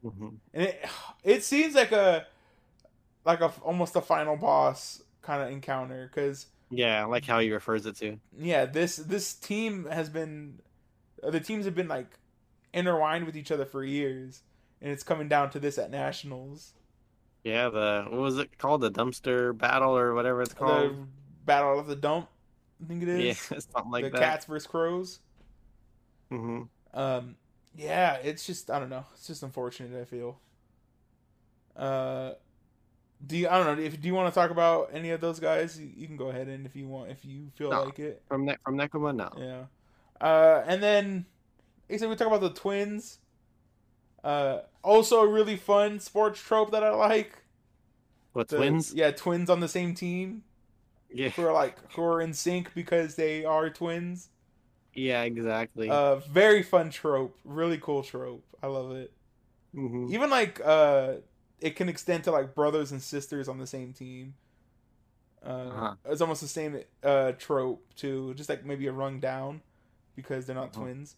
hmm And it it seems like a like a almost a final boss kind of encounter because Yeah, I like how he refers it to. yeah this this team has been the teams have been like intertwined with each other for years and it's coming down to this at nationals Yeah, the what was it called? The dumpster battle or whatever it's called. the battle of the dump i think it is. yeah, something like the that. cats versus crows Mm-hmm. um yeah it's just i don't know it's just unfortunate i feel uh do you i don't know if do you want to talk about any of those guys you, you can go ahead and if you want if you feel No. like it From ne- from Nekoma, no. Yeah. Uh, and then, said, we talk about the twins. Uh, also a really fun sports trope that I like. What The- twins? Yeah, twins on the same team Yeah, who are like who are in sync because they are twins. Yeah, exactly. Uh, very fun trope. Really cool trope. I love it. hmm Even like uh, it can extend to like brothers and sisters on the same team. Uh, Uh-huh. It's almost the same uh trope too, just like maybe a rung down because they're not Uh-huh. twins.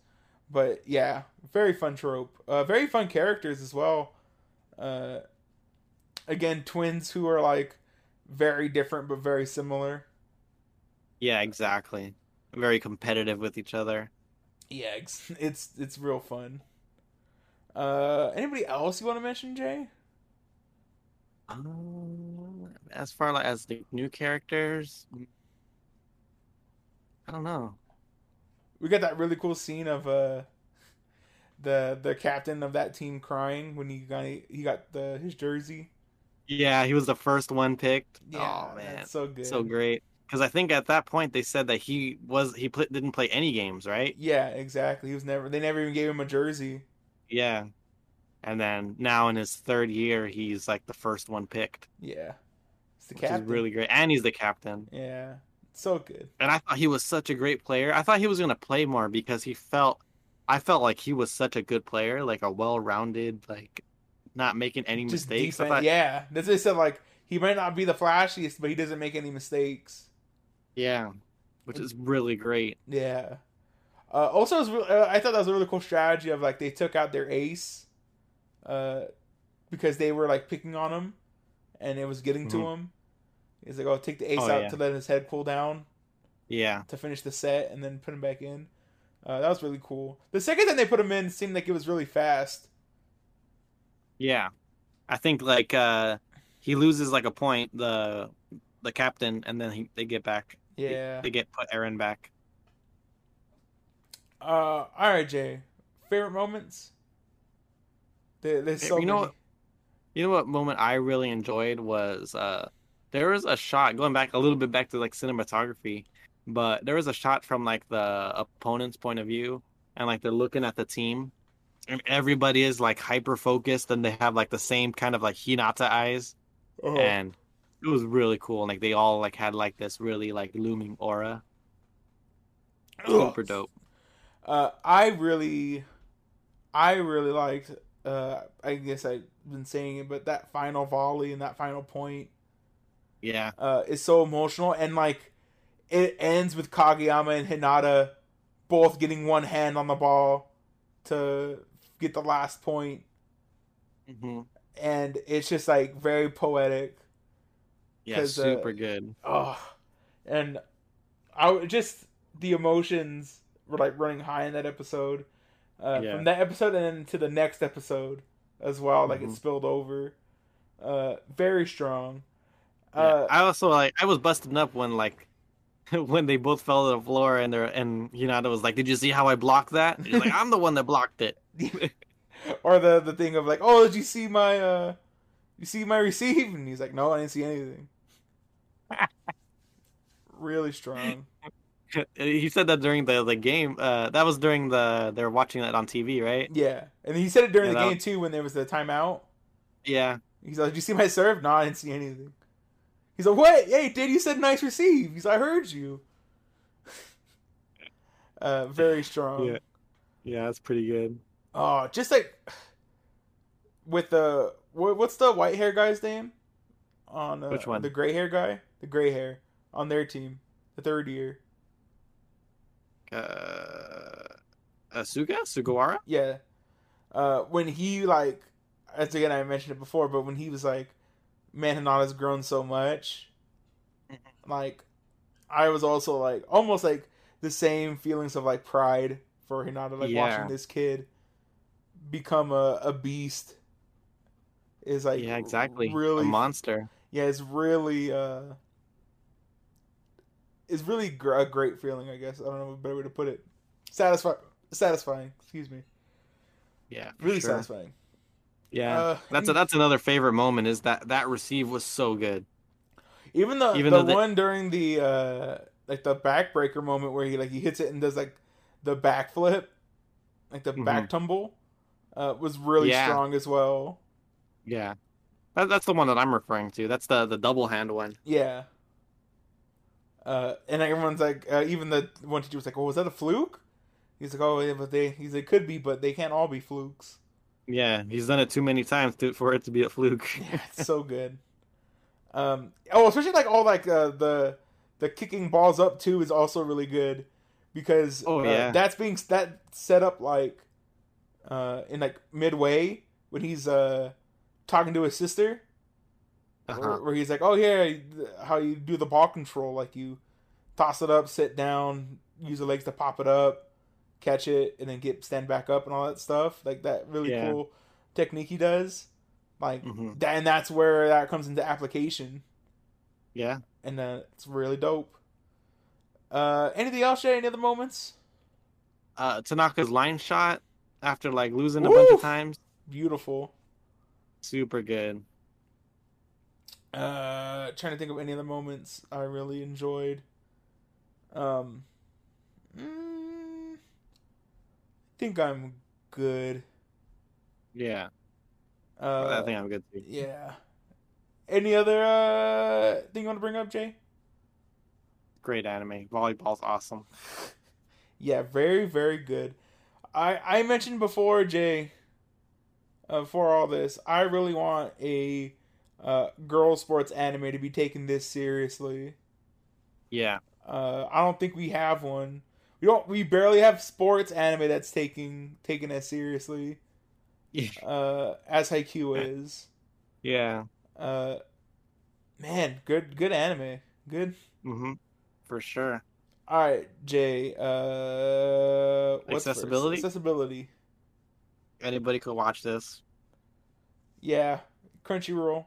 But yeah, very fun trope. Uh, very fun characters as well. Uh, again, twins who are like very different but very similar. Yeah, exactly. Very competitive with each other. Yeah, it's it's, it's real fun. Uh, anybody else you want to mention, Jay? Um, as far as the new characters, I don't know. We got that really cool scene of uh the the captain of that team crying when he got he got the his jersey. Yeah, he was the first one picked. Yeah, oh man, so good. so great. Because I think at that point they said that he was he pl- didn't play any games, right? Yeah, exactly. He was never. They never even gave him a jersey. Yeah. And then now in his third year, he's like the first one picked, Yeah, it's the which captain. is really great. And he's the captain. yeah, so good. And I thought he was such a great player. I thought he was gonna play more because he felt, I felt like he was such a good player, like a well-rounded, like not making any Just mistakes. Thought, Yeah, that's what they said. Like he might not be the flashiest, but he doesn't make any mistakes. Yeah, which is really great. Yeah. Uh, also, was uh, I thought that was a really cool strategy of like they took out their ace, uh, because they were like picking on him, and it was getting to Mhm. him. He's like, "Oh, take the ace Oh, out yeah. to let his head cool down Yeah, to finish the set, and then put him back in." Uh, that was really cool. The second time they put him in seemed like it was really fast. yeah. I think like uh he loses like a point, the the captain, and then he they get back. They- Yeah. they, get put Aran back. Uh, all right, Jay. Favorite moments? There, there's so You know many. what? You know what moment I really enjoyed was uh there was a shot going back a little bit back to like cinematography, but there was a shot from like the opponent's point of view and like they're looking at the team and everybody is like hyper focused and they have like the same kind of like Hinata eyes Oh. and it was really cool. Like they all like had like this really like looming aura. Super dope. Uh, I really, I really liked. Uh, I guess I've been saying it, but that final volley and that final point Yeah. uh, is so emotional, and like it ends with Kageyama and Hinata both getting one hand on the ball to get the last point, hmm and it's just like very poetic. Yeah, uh, super good. Oh, and I just the emotions were like running high in that episode. Uh, Yeah. From that episode and then to the next episode as well, like it Mhm. spilled over. Uh, very strong. Yeah. Uh, I also like I was busting up when like when they both fell to the floor and they're and Hinata was like, "Did you see how I blocked that?" And He's like, "I'm the one that blocked it." or the the thing of like, oh, did you see my uh, you see my receive? And he's like, no, I didn't see anything. Really strong. he said that during the the game. Uh, that was during the they're watching that on TV, right? Yeah, and he said it during Yeah, the game too when there was the timeout. Yeah, He's like, "Did you see my serve?" No, I didn't see anything. He's like, "What? Hey, did you said nice receive." He's like, "I heard you." uh, very strong. Yeah. yeah, that's pretty good. Oh, just like with the what, what's the white hair guy's name? On uh, Which one? The gray hair guy. The gray hair. on their team, the third year. Uh, Asuga Sugawara. Yeah. Uh, when he like, as again I mentioned it before, but when he was like, man, Hinata's grown so much. Like, I was also like almost like the same feelings of like pride for Hinata, like Yeah. watching this kid become a, a beast. Is like yeah, exactly. really a monster. yeah, it's really uh, it's really gr- a great feeling. I guess I don't know a better way to put it. Satisfying, satisfying. Excuse me. Yeah, Really sure. satisfying. Yeah, Uh, that's a, that's another favorite moment. Is that that receive was so good. Even the Even the though they- one during the uh like the backbreaker moment where he like he hits it and does like the backflip, like the back tumble, uh, was really Mm-hmm. Yeah. strong as well. Yeah, that, that's the one that I'm referring to. That's the the double hand one. Yeah. Uh, and everyone's like, uh, even the one teacher was like, "Oh, was that a fluke?" He's like, "Oh, yeah, but they," he's like, "Could be, but they can't all be flukes." Yeah, he's done it too many times to, for it to be a fluke. Yeah, it's so good. Um, oh, especially like all like uh, the the kicking balls up too is also really good because Oh, uh, yeah. that's being that set up like uh, in like midway when he's uh talking to his sister Uh-huh. where he's like, "Oh yeah, how you do the ball control? Like you toss it up, sit down, use the legs to pop it up, catch it, and then get stand back up and all that stuff. Like that really Yeah. cool technique he does. Like Mhm. that, and that's where that comes into application, Yeah. and uh, it's really dope. Uh, anything else, Jay? Any other moments? Uh, Tanaka's line shot after like losing a bunch of times, Beautiful. super good. Uh, trying to think of any other moments I really enjoyed. Um, mm, I think I'm good. Yeah, Uh, I think I'm good too. yeah. Any other uh thing you want to bring up, Jay? Great anime. Volleyball's awesome. Yeah, very very good. I I mentioned before, Jay. Uh, before all this, I really want a uh, girl sports anime to be taken this seriously. Yeah. Uh, I don't think we have one. We don't. We barely have sports anime that's taking taken as seriously Yeah. uh, as Haikyuu is. Yeah. Uh, man, good good anime. Good. Mhm. For sure. All right, Jay. Uh, what's first? Accessibility? Accessibility. Anybody could watch this. Yeah, Crunchyroll,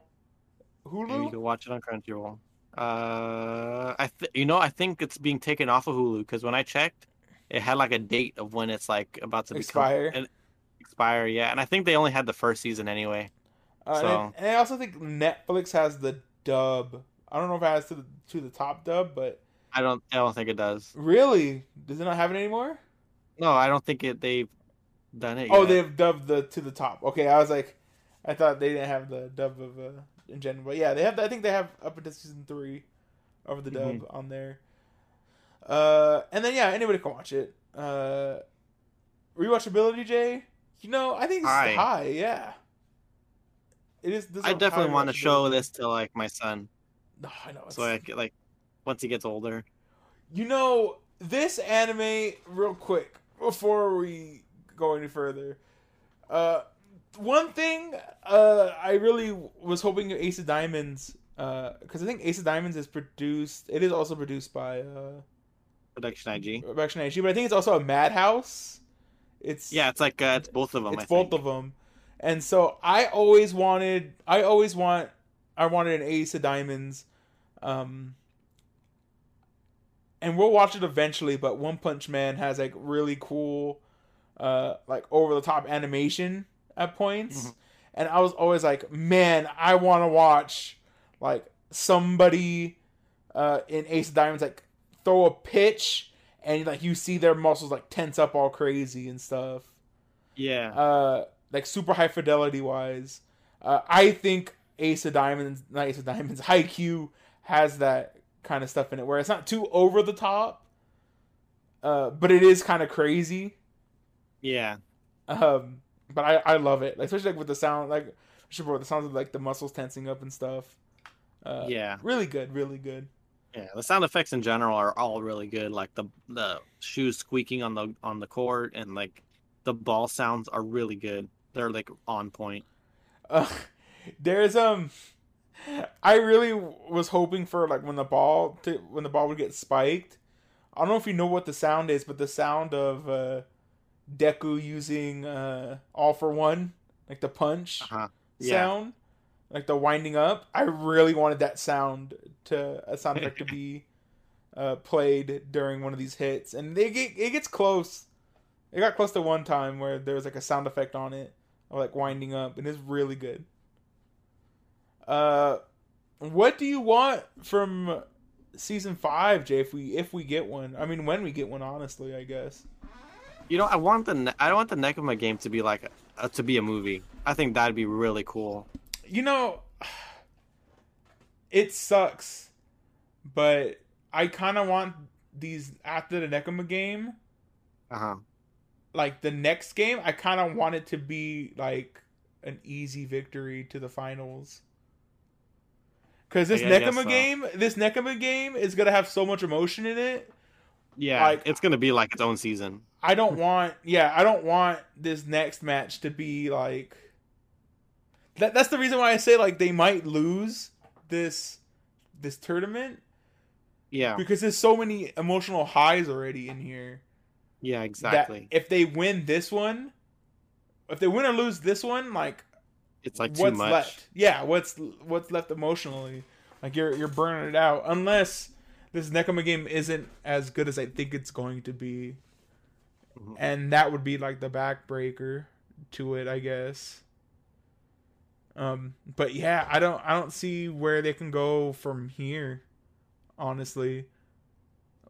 Maybe you Hulu. could watch it on Crunchyroll. Uh, I th- you know I think it's being taken off of Hulu because when I checked, it had like a date of when it's like about to become Expire. and- expire. Yeah, and I think they only had the first season anyway. Uh, So- and, and I also think Netflix has the dub. I don't know if it has to the to the top dub, but I don't I don't think it does. really, does it not have it anymore? No, I don't think it. They've done it. Oh, yet. they've dubbed the to the top. Okay, I was like, I thought they didn't have the dub of uh, in general, but yeah, they have. I think they have up until season three of the dub Mm-hmm. on there. Uh, and then yeah, anybody can watch it. Uh, rewatchability, Jay. You know, I think it's High. high. Yeah, it is. this is definitely want to show this to like my son, No, I know. so it's- I like once he gets older. You know, this anime, real quick, before we go any further, uh, one thing uh, I really was hoping Ace of Diamonds, because I think Ace of Diamonds is produced, it is also produced by uh, Production IG. Production IG, but I think it's also a Madhouse. It's Yeah, it's like uh, it's both of them. it's I both think. of them, and so I always wanted, I always want, I wanted an Ace of Diamonds, um, and we'll watch it eventually. But One Punch Man has like really cool, uh, like over the top animation at points, Mhm. and I was always like, man, I want to watch like somebody, uh, in Ace of Diamonds like throw a pitch. And like you see their muscles like tense up all crazy and stuff Yeah. uh like super high fidelity wise uh i think ace of diamonds not ace of diamonds haikyuu has that kind of stuff in it where it's not too over the top uh but it is kind of crazy yeah. um but i i love it like, especially like with the sound like with the sounds of like the muscles tensing up and stuff uh Yeah. really good really good Yeah, the sound effects in general are all really good. Like the the shoes squeaking on the on the court and like the ball sounds are really good. They're like on point. Uh, there's um, I really was hoping for like when the ball to when the ball would get spiked. I don't know if you know what the sound is, but the sound of uh, Deku using uh, all for one, like the punch Uh-huh. Yeah. sound, like the winding up. I really wanted that sound to a sound effect to be uh, played during one of these hits, and they get it gets close. It got close to one time where there was like a sound effect on it, of like winding up, and it's really good. Uh, what do you want from season five, Jay? If we if we get one, I mean, when we get one, honestly, I guess. You know, I want the Ne- I don't want the Nekoma game to be like uh, to be a movie. I think that'd be really cool. You know, it sucks, but I kind of want these after the Nekoma game, Uh huh. like the next game. I kind of want it to be like an easy victory to the finals. Because this I guess Nekoma so. game, this Nekoma game is gonna have so much emotion in it. Yeah, Like- it's gonna be like its own season. I don't want, yeah, I don't want this next match to be like. That, that's the reason why I say like they might lose this this tournament Yeah, because there's so many emotional highs already in here. yeah, exactly. if they win this one, if they win or lose this one, like it's like too what's much. left? Yeah, what's what's left emotionally? Like you're you're burning it out unless this Nekoma game isn't as good as I think it's going to be, Mhm. and that would be like the backbreaker to it, I guess. Um, but yeah, I don't I don't see where they can go from here, honestly.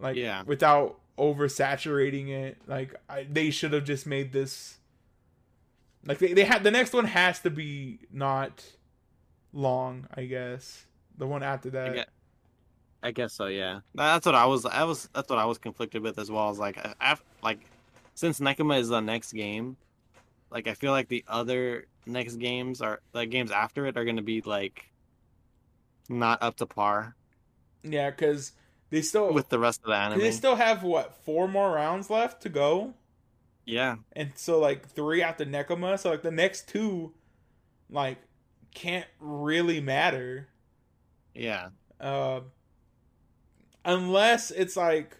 Like Yeah. without oversaturating it, like I, they should have just made this. Like they, they had the next one has to be not long, I guess. The one after that. Guess, I guess so. Yeah, that's what I was. I was. That's what I was conflicted with as well. As like, af like, since Nekoma is the next game, like I feel like the other next games are like games after it are gonna be like not up to par Yeah, because they still with the rest of the anime. they still have what four more rounds left to go. yeah, and so like three after Nekoma, so like the next two, like can't really matter, yeah, uh, unless it's like,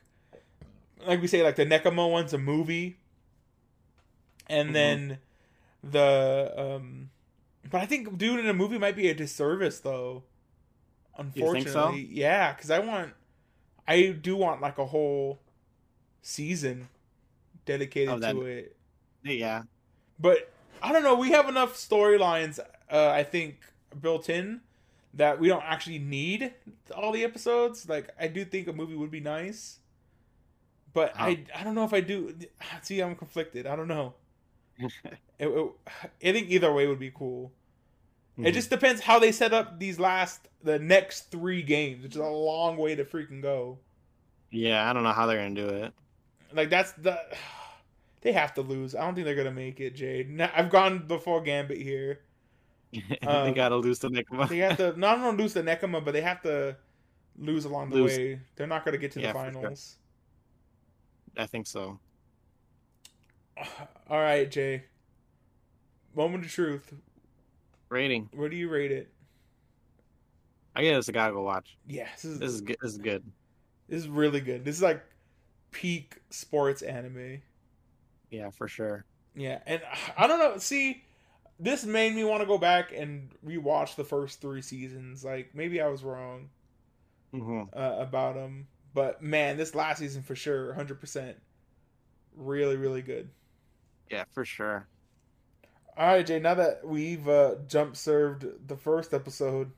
like we say, like the Nekoma one's a movie, and Mhm. then the um, but I think doing it in a movie might be a disservice though. Unfortunately, so? yeah, because I want, I do want like a whole season dedicated Oh, that- to it. yeah. But I don't know. We have enough storylines, uh, I think, built in that we don't actually need all the episodes. Like, I do think a movie would be nice, but. I I don't know if I do. See, I'm conflicted. I don't know. It, it- I think either way would be cool. It Mhm. just depends how they set up these last the next three games, which is a long way to freaking go. yeah, I don't know how they're gonna do it. Like that's the they have to lose. I don't think they're gonna make it, Jade. I've gone the full gambit here. they Um, gotta lose to Nekoma. They have to not only lose the Nekoma, but they have to lose along the Lose. way. They're not gonna get to Yeah, the for sure. finals. I think so. All right, Jay. Moment of truth. Rating. Where do you rate it? I guess I gotta go watch. Yeah, this is This is good. This is good. this is really good. This is like peak sports anime. Yeah, for sure. Yeah, and I don't know. See, this made me want to go back and rewatch the first three seasons. Like maybe I was wrong hmm uh, about them, but man, this last season for sure, hundred percent, really, really good. Yeah, for sure. All right, Jay. Now that we've uh, jump served the first episode,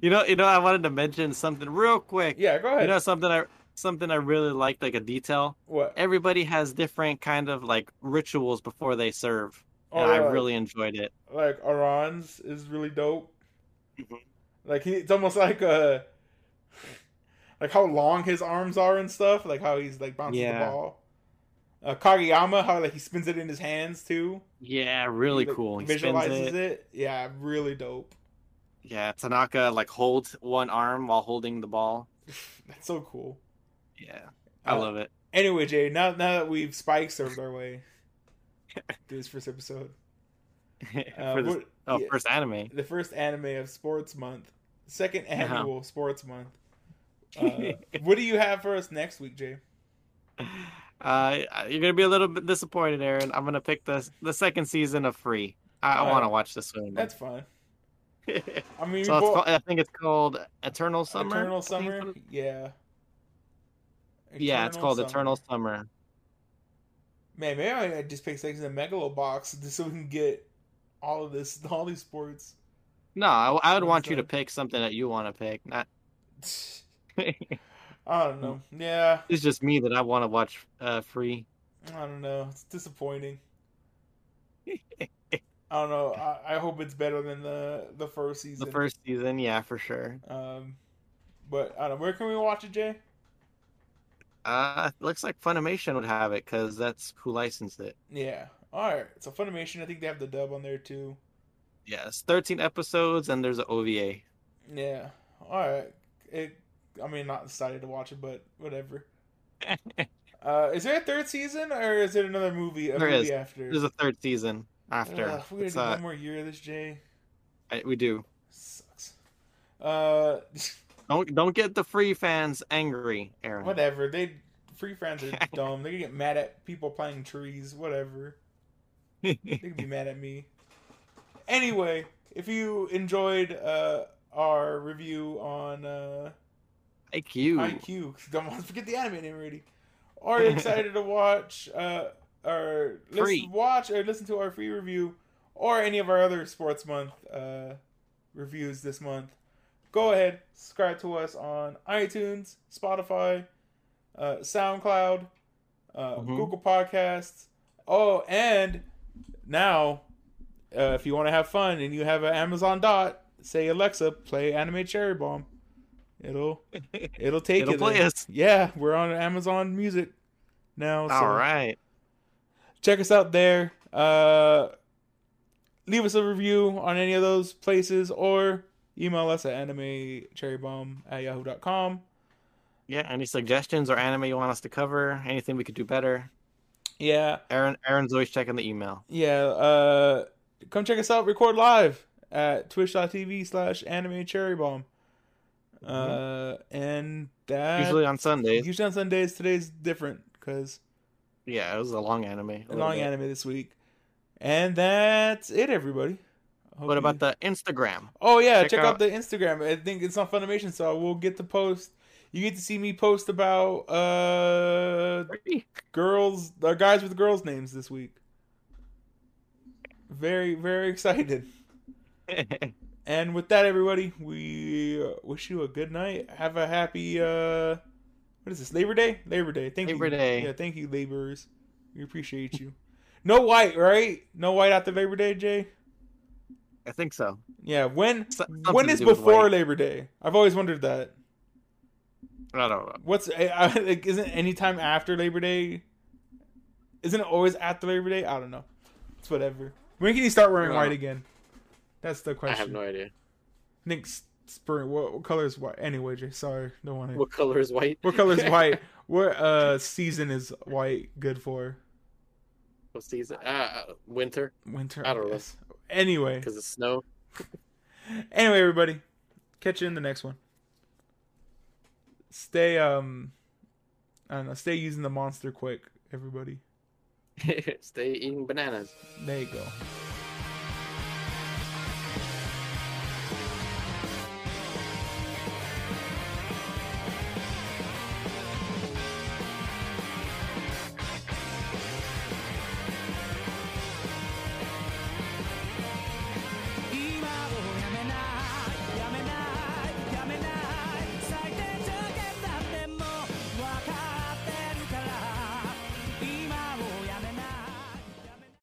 You know, you know, I wanted to mention something real quick. yeah, go ahead. You know, something I something I really liked, like a detail. what? Everybody has different kind of like rituals before they serve, And I really enjoyed it. like Aran's is really dope. Mhm. Like he, it's almost like a, like how long his arms are and stuff. Like how he's like bounces Yeah. the ball. Uh, Kageyama, how like he spins it in his hands too. Yeah, really He, like, cool. He visualizes spins it. it. Yeah, really dope. Yeah, Tanaka like holds one arm while holding the ball. That's so cool. Yeah, I Uh, love it. Anyway, Jay, now now that we've spike served our way through this first episode, uh, For this, what- oh, yeah, first anime. the first anime of Sports Month, second Uh-huh. annual Sports Month. Uh, what do you have for us next week, Jay? Uh, you're gonna be a little bit disappointed, Aaron. I'm gonna pick the the second season of Free. I, I want to watch this one. That's fine. I mean, so both- called, I think it's called Eternal Summer. Eternal Summer. it's what it- Yeah. Yeah, it's called Summer. Eternal Summer. Man, maybe I just pick things in the Megalobox just so we can get all of this, all these sports. No, I, I would want you to pick something that you want to pick. Not I don't know. Yeah, it's just me that I want to watch uh, Free. I don't know. It's disappointing. I don't know. I, I hope it's better than the the first season. The first season, yeah, for sure. Um, but I don't know. Where can we watch it, Jay? Uh, looks like Funimation would have it because that's who licensed it. Yeah. All right. So Funimation. I think they have the dub on there too. Yes, 13 episodes and there's an OVA. Yeah. All right. It. I mean, not excited to watch it, but whatever. Uh, is there a third season, or is it another movie? A There movie is. after? There's a third season after. Ugh, we gotta do uh, one more year of this, Jay. I- we do. Sucks. Uh, Don't don't get the free fans angry, Aaron. whatever. They free fans are dumb. They can get mad at people planting trees. Whatever. They can be mad at me. Anyway, if you enjoyed uh our review on uh IQ. IQ, don't want to forget the anime name already. Or you're excited to watch uh or listen, Free. watch or listen to our free review or any of our other sports month uh reviews this month. Go ahead, subscribe to us on iTunes, Spotify, uh, SoundCloud, uh, Mhm. Google Podcasts. Oh, and now, uh, if you want to have fun and you have an Amazon Dot, say Alexa, play Anime Cherry Bomb. It'll it'll take It'll you play there. us. Yeah, we're on Amazon Music now. So All right. check us out there. Uh, leave us a review on any of those places or email us at animecherrybomb at yahoo.com. Yeah. Any suggestions or anime you want us to cover? Anything we could do better? Yeah, Aaron Aaron's always checking the email. yeah. Uh, come check us out. Record live at twitch.tv slash anime cherry bomb. Uh, and that Usually on Sundays. usually on Sundays. Today's different because Yeah, it was a long anime. a a long bit. anime this week. And that's it, everybody. What about the Instagram? Oh yeah, check, Check out, out- the Instagram. I think it's on Funimation, so we'll get to post. You get to see me post about uh girls, or guys with girls' names this week. Very, very excited. And with that, everybody, we uh, wish you a good night. Have a happy uh, what is this? Labor Day. Labor Day. Thank you. Labor Day. Yeah, thank you, laborers. We appreciate you. No white, right? No white after Labor Day, Jay. I think so. Yeah. When So- when something to is do with before. Labor Day? I've always wondered that. I don't know. What's I, I, like? Isn't any time after Labor Day? Isn't it always after Labor Day? I don't know. It's whatever. When can you start wearing white again? That's the question. I have no idea. I think spring. What, what color is white? Anyway, Jay. Sorry, don't want to. What color is white? What color is white? what uh season is white good for? What season? Uh, winter Winter. I don't know. Anyway, because it's snow. anyway, everybody, catch you in the next one. Stay um, I don't know. Stay using the monster quick, everybody. Stay eating bananas. There you go.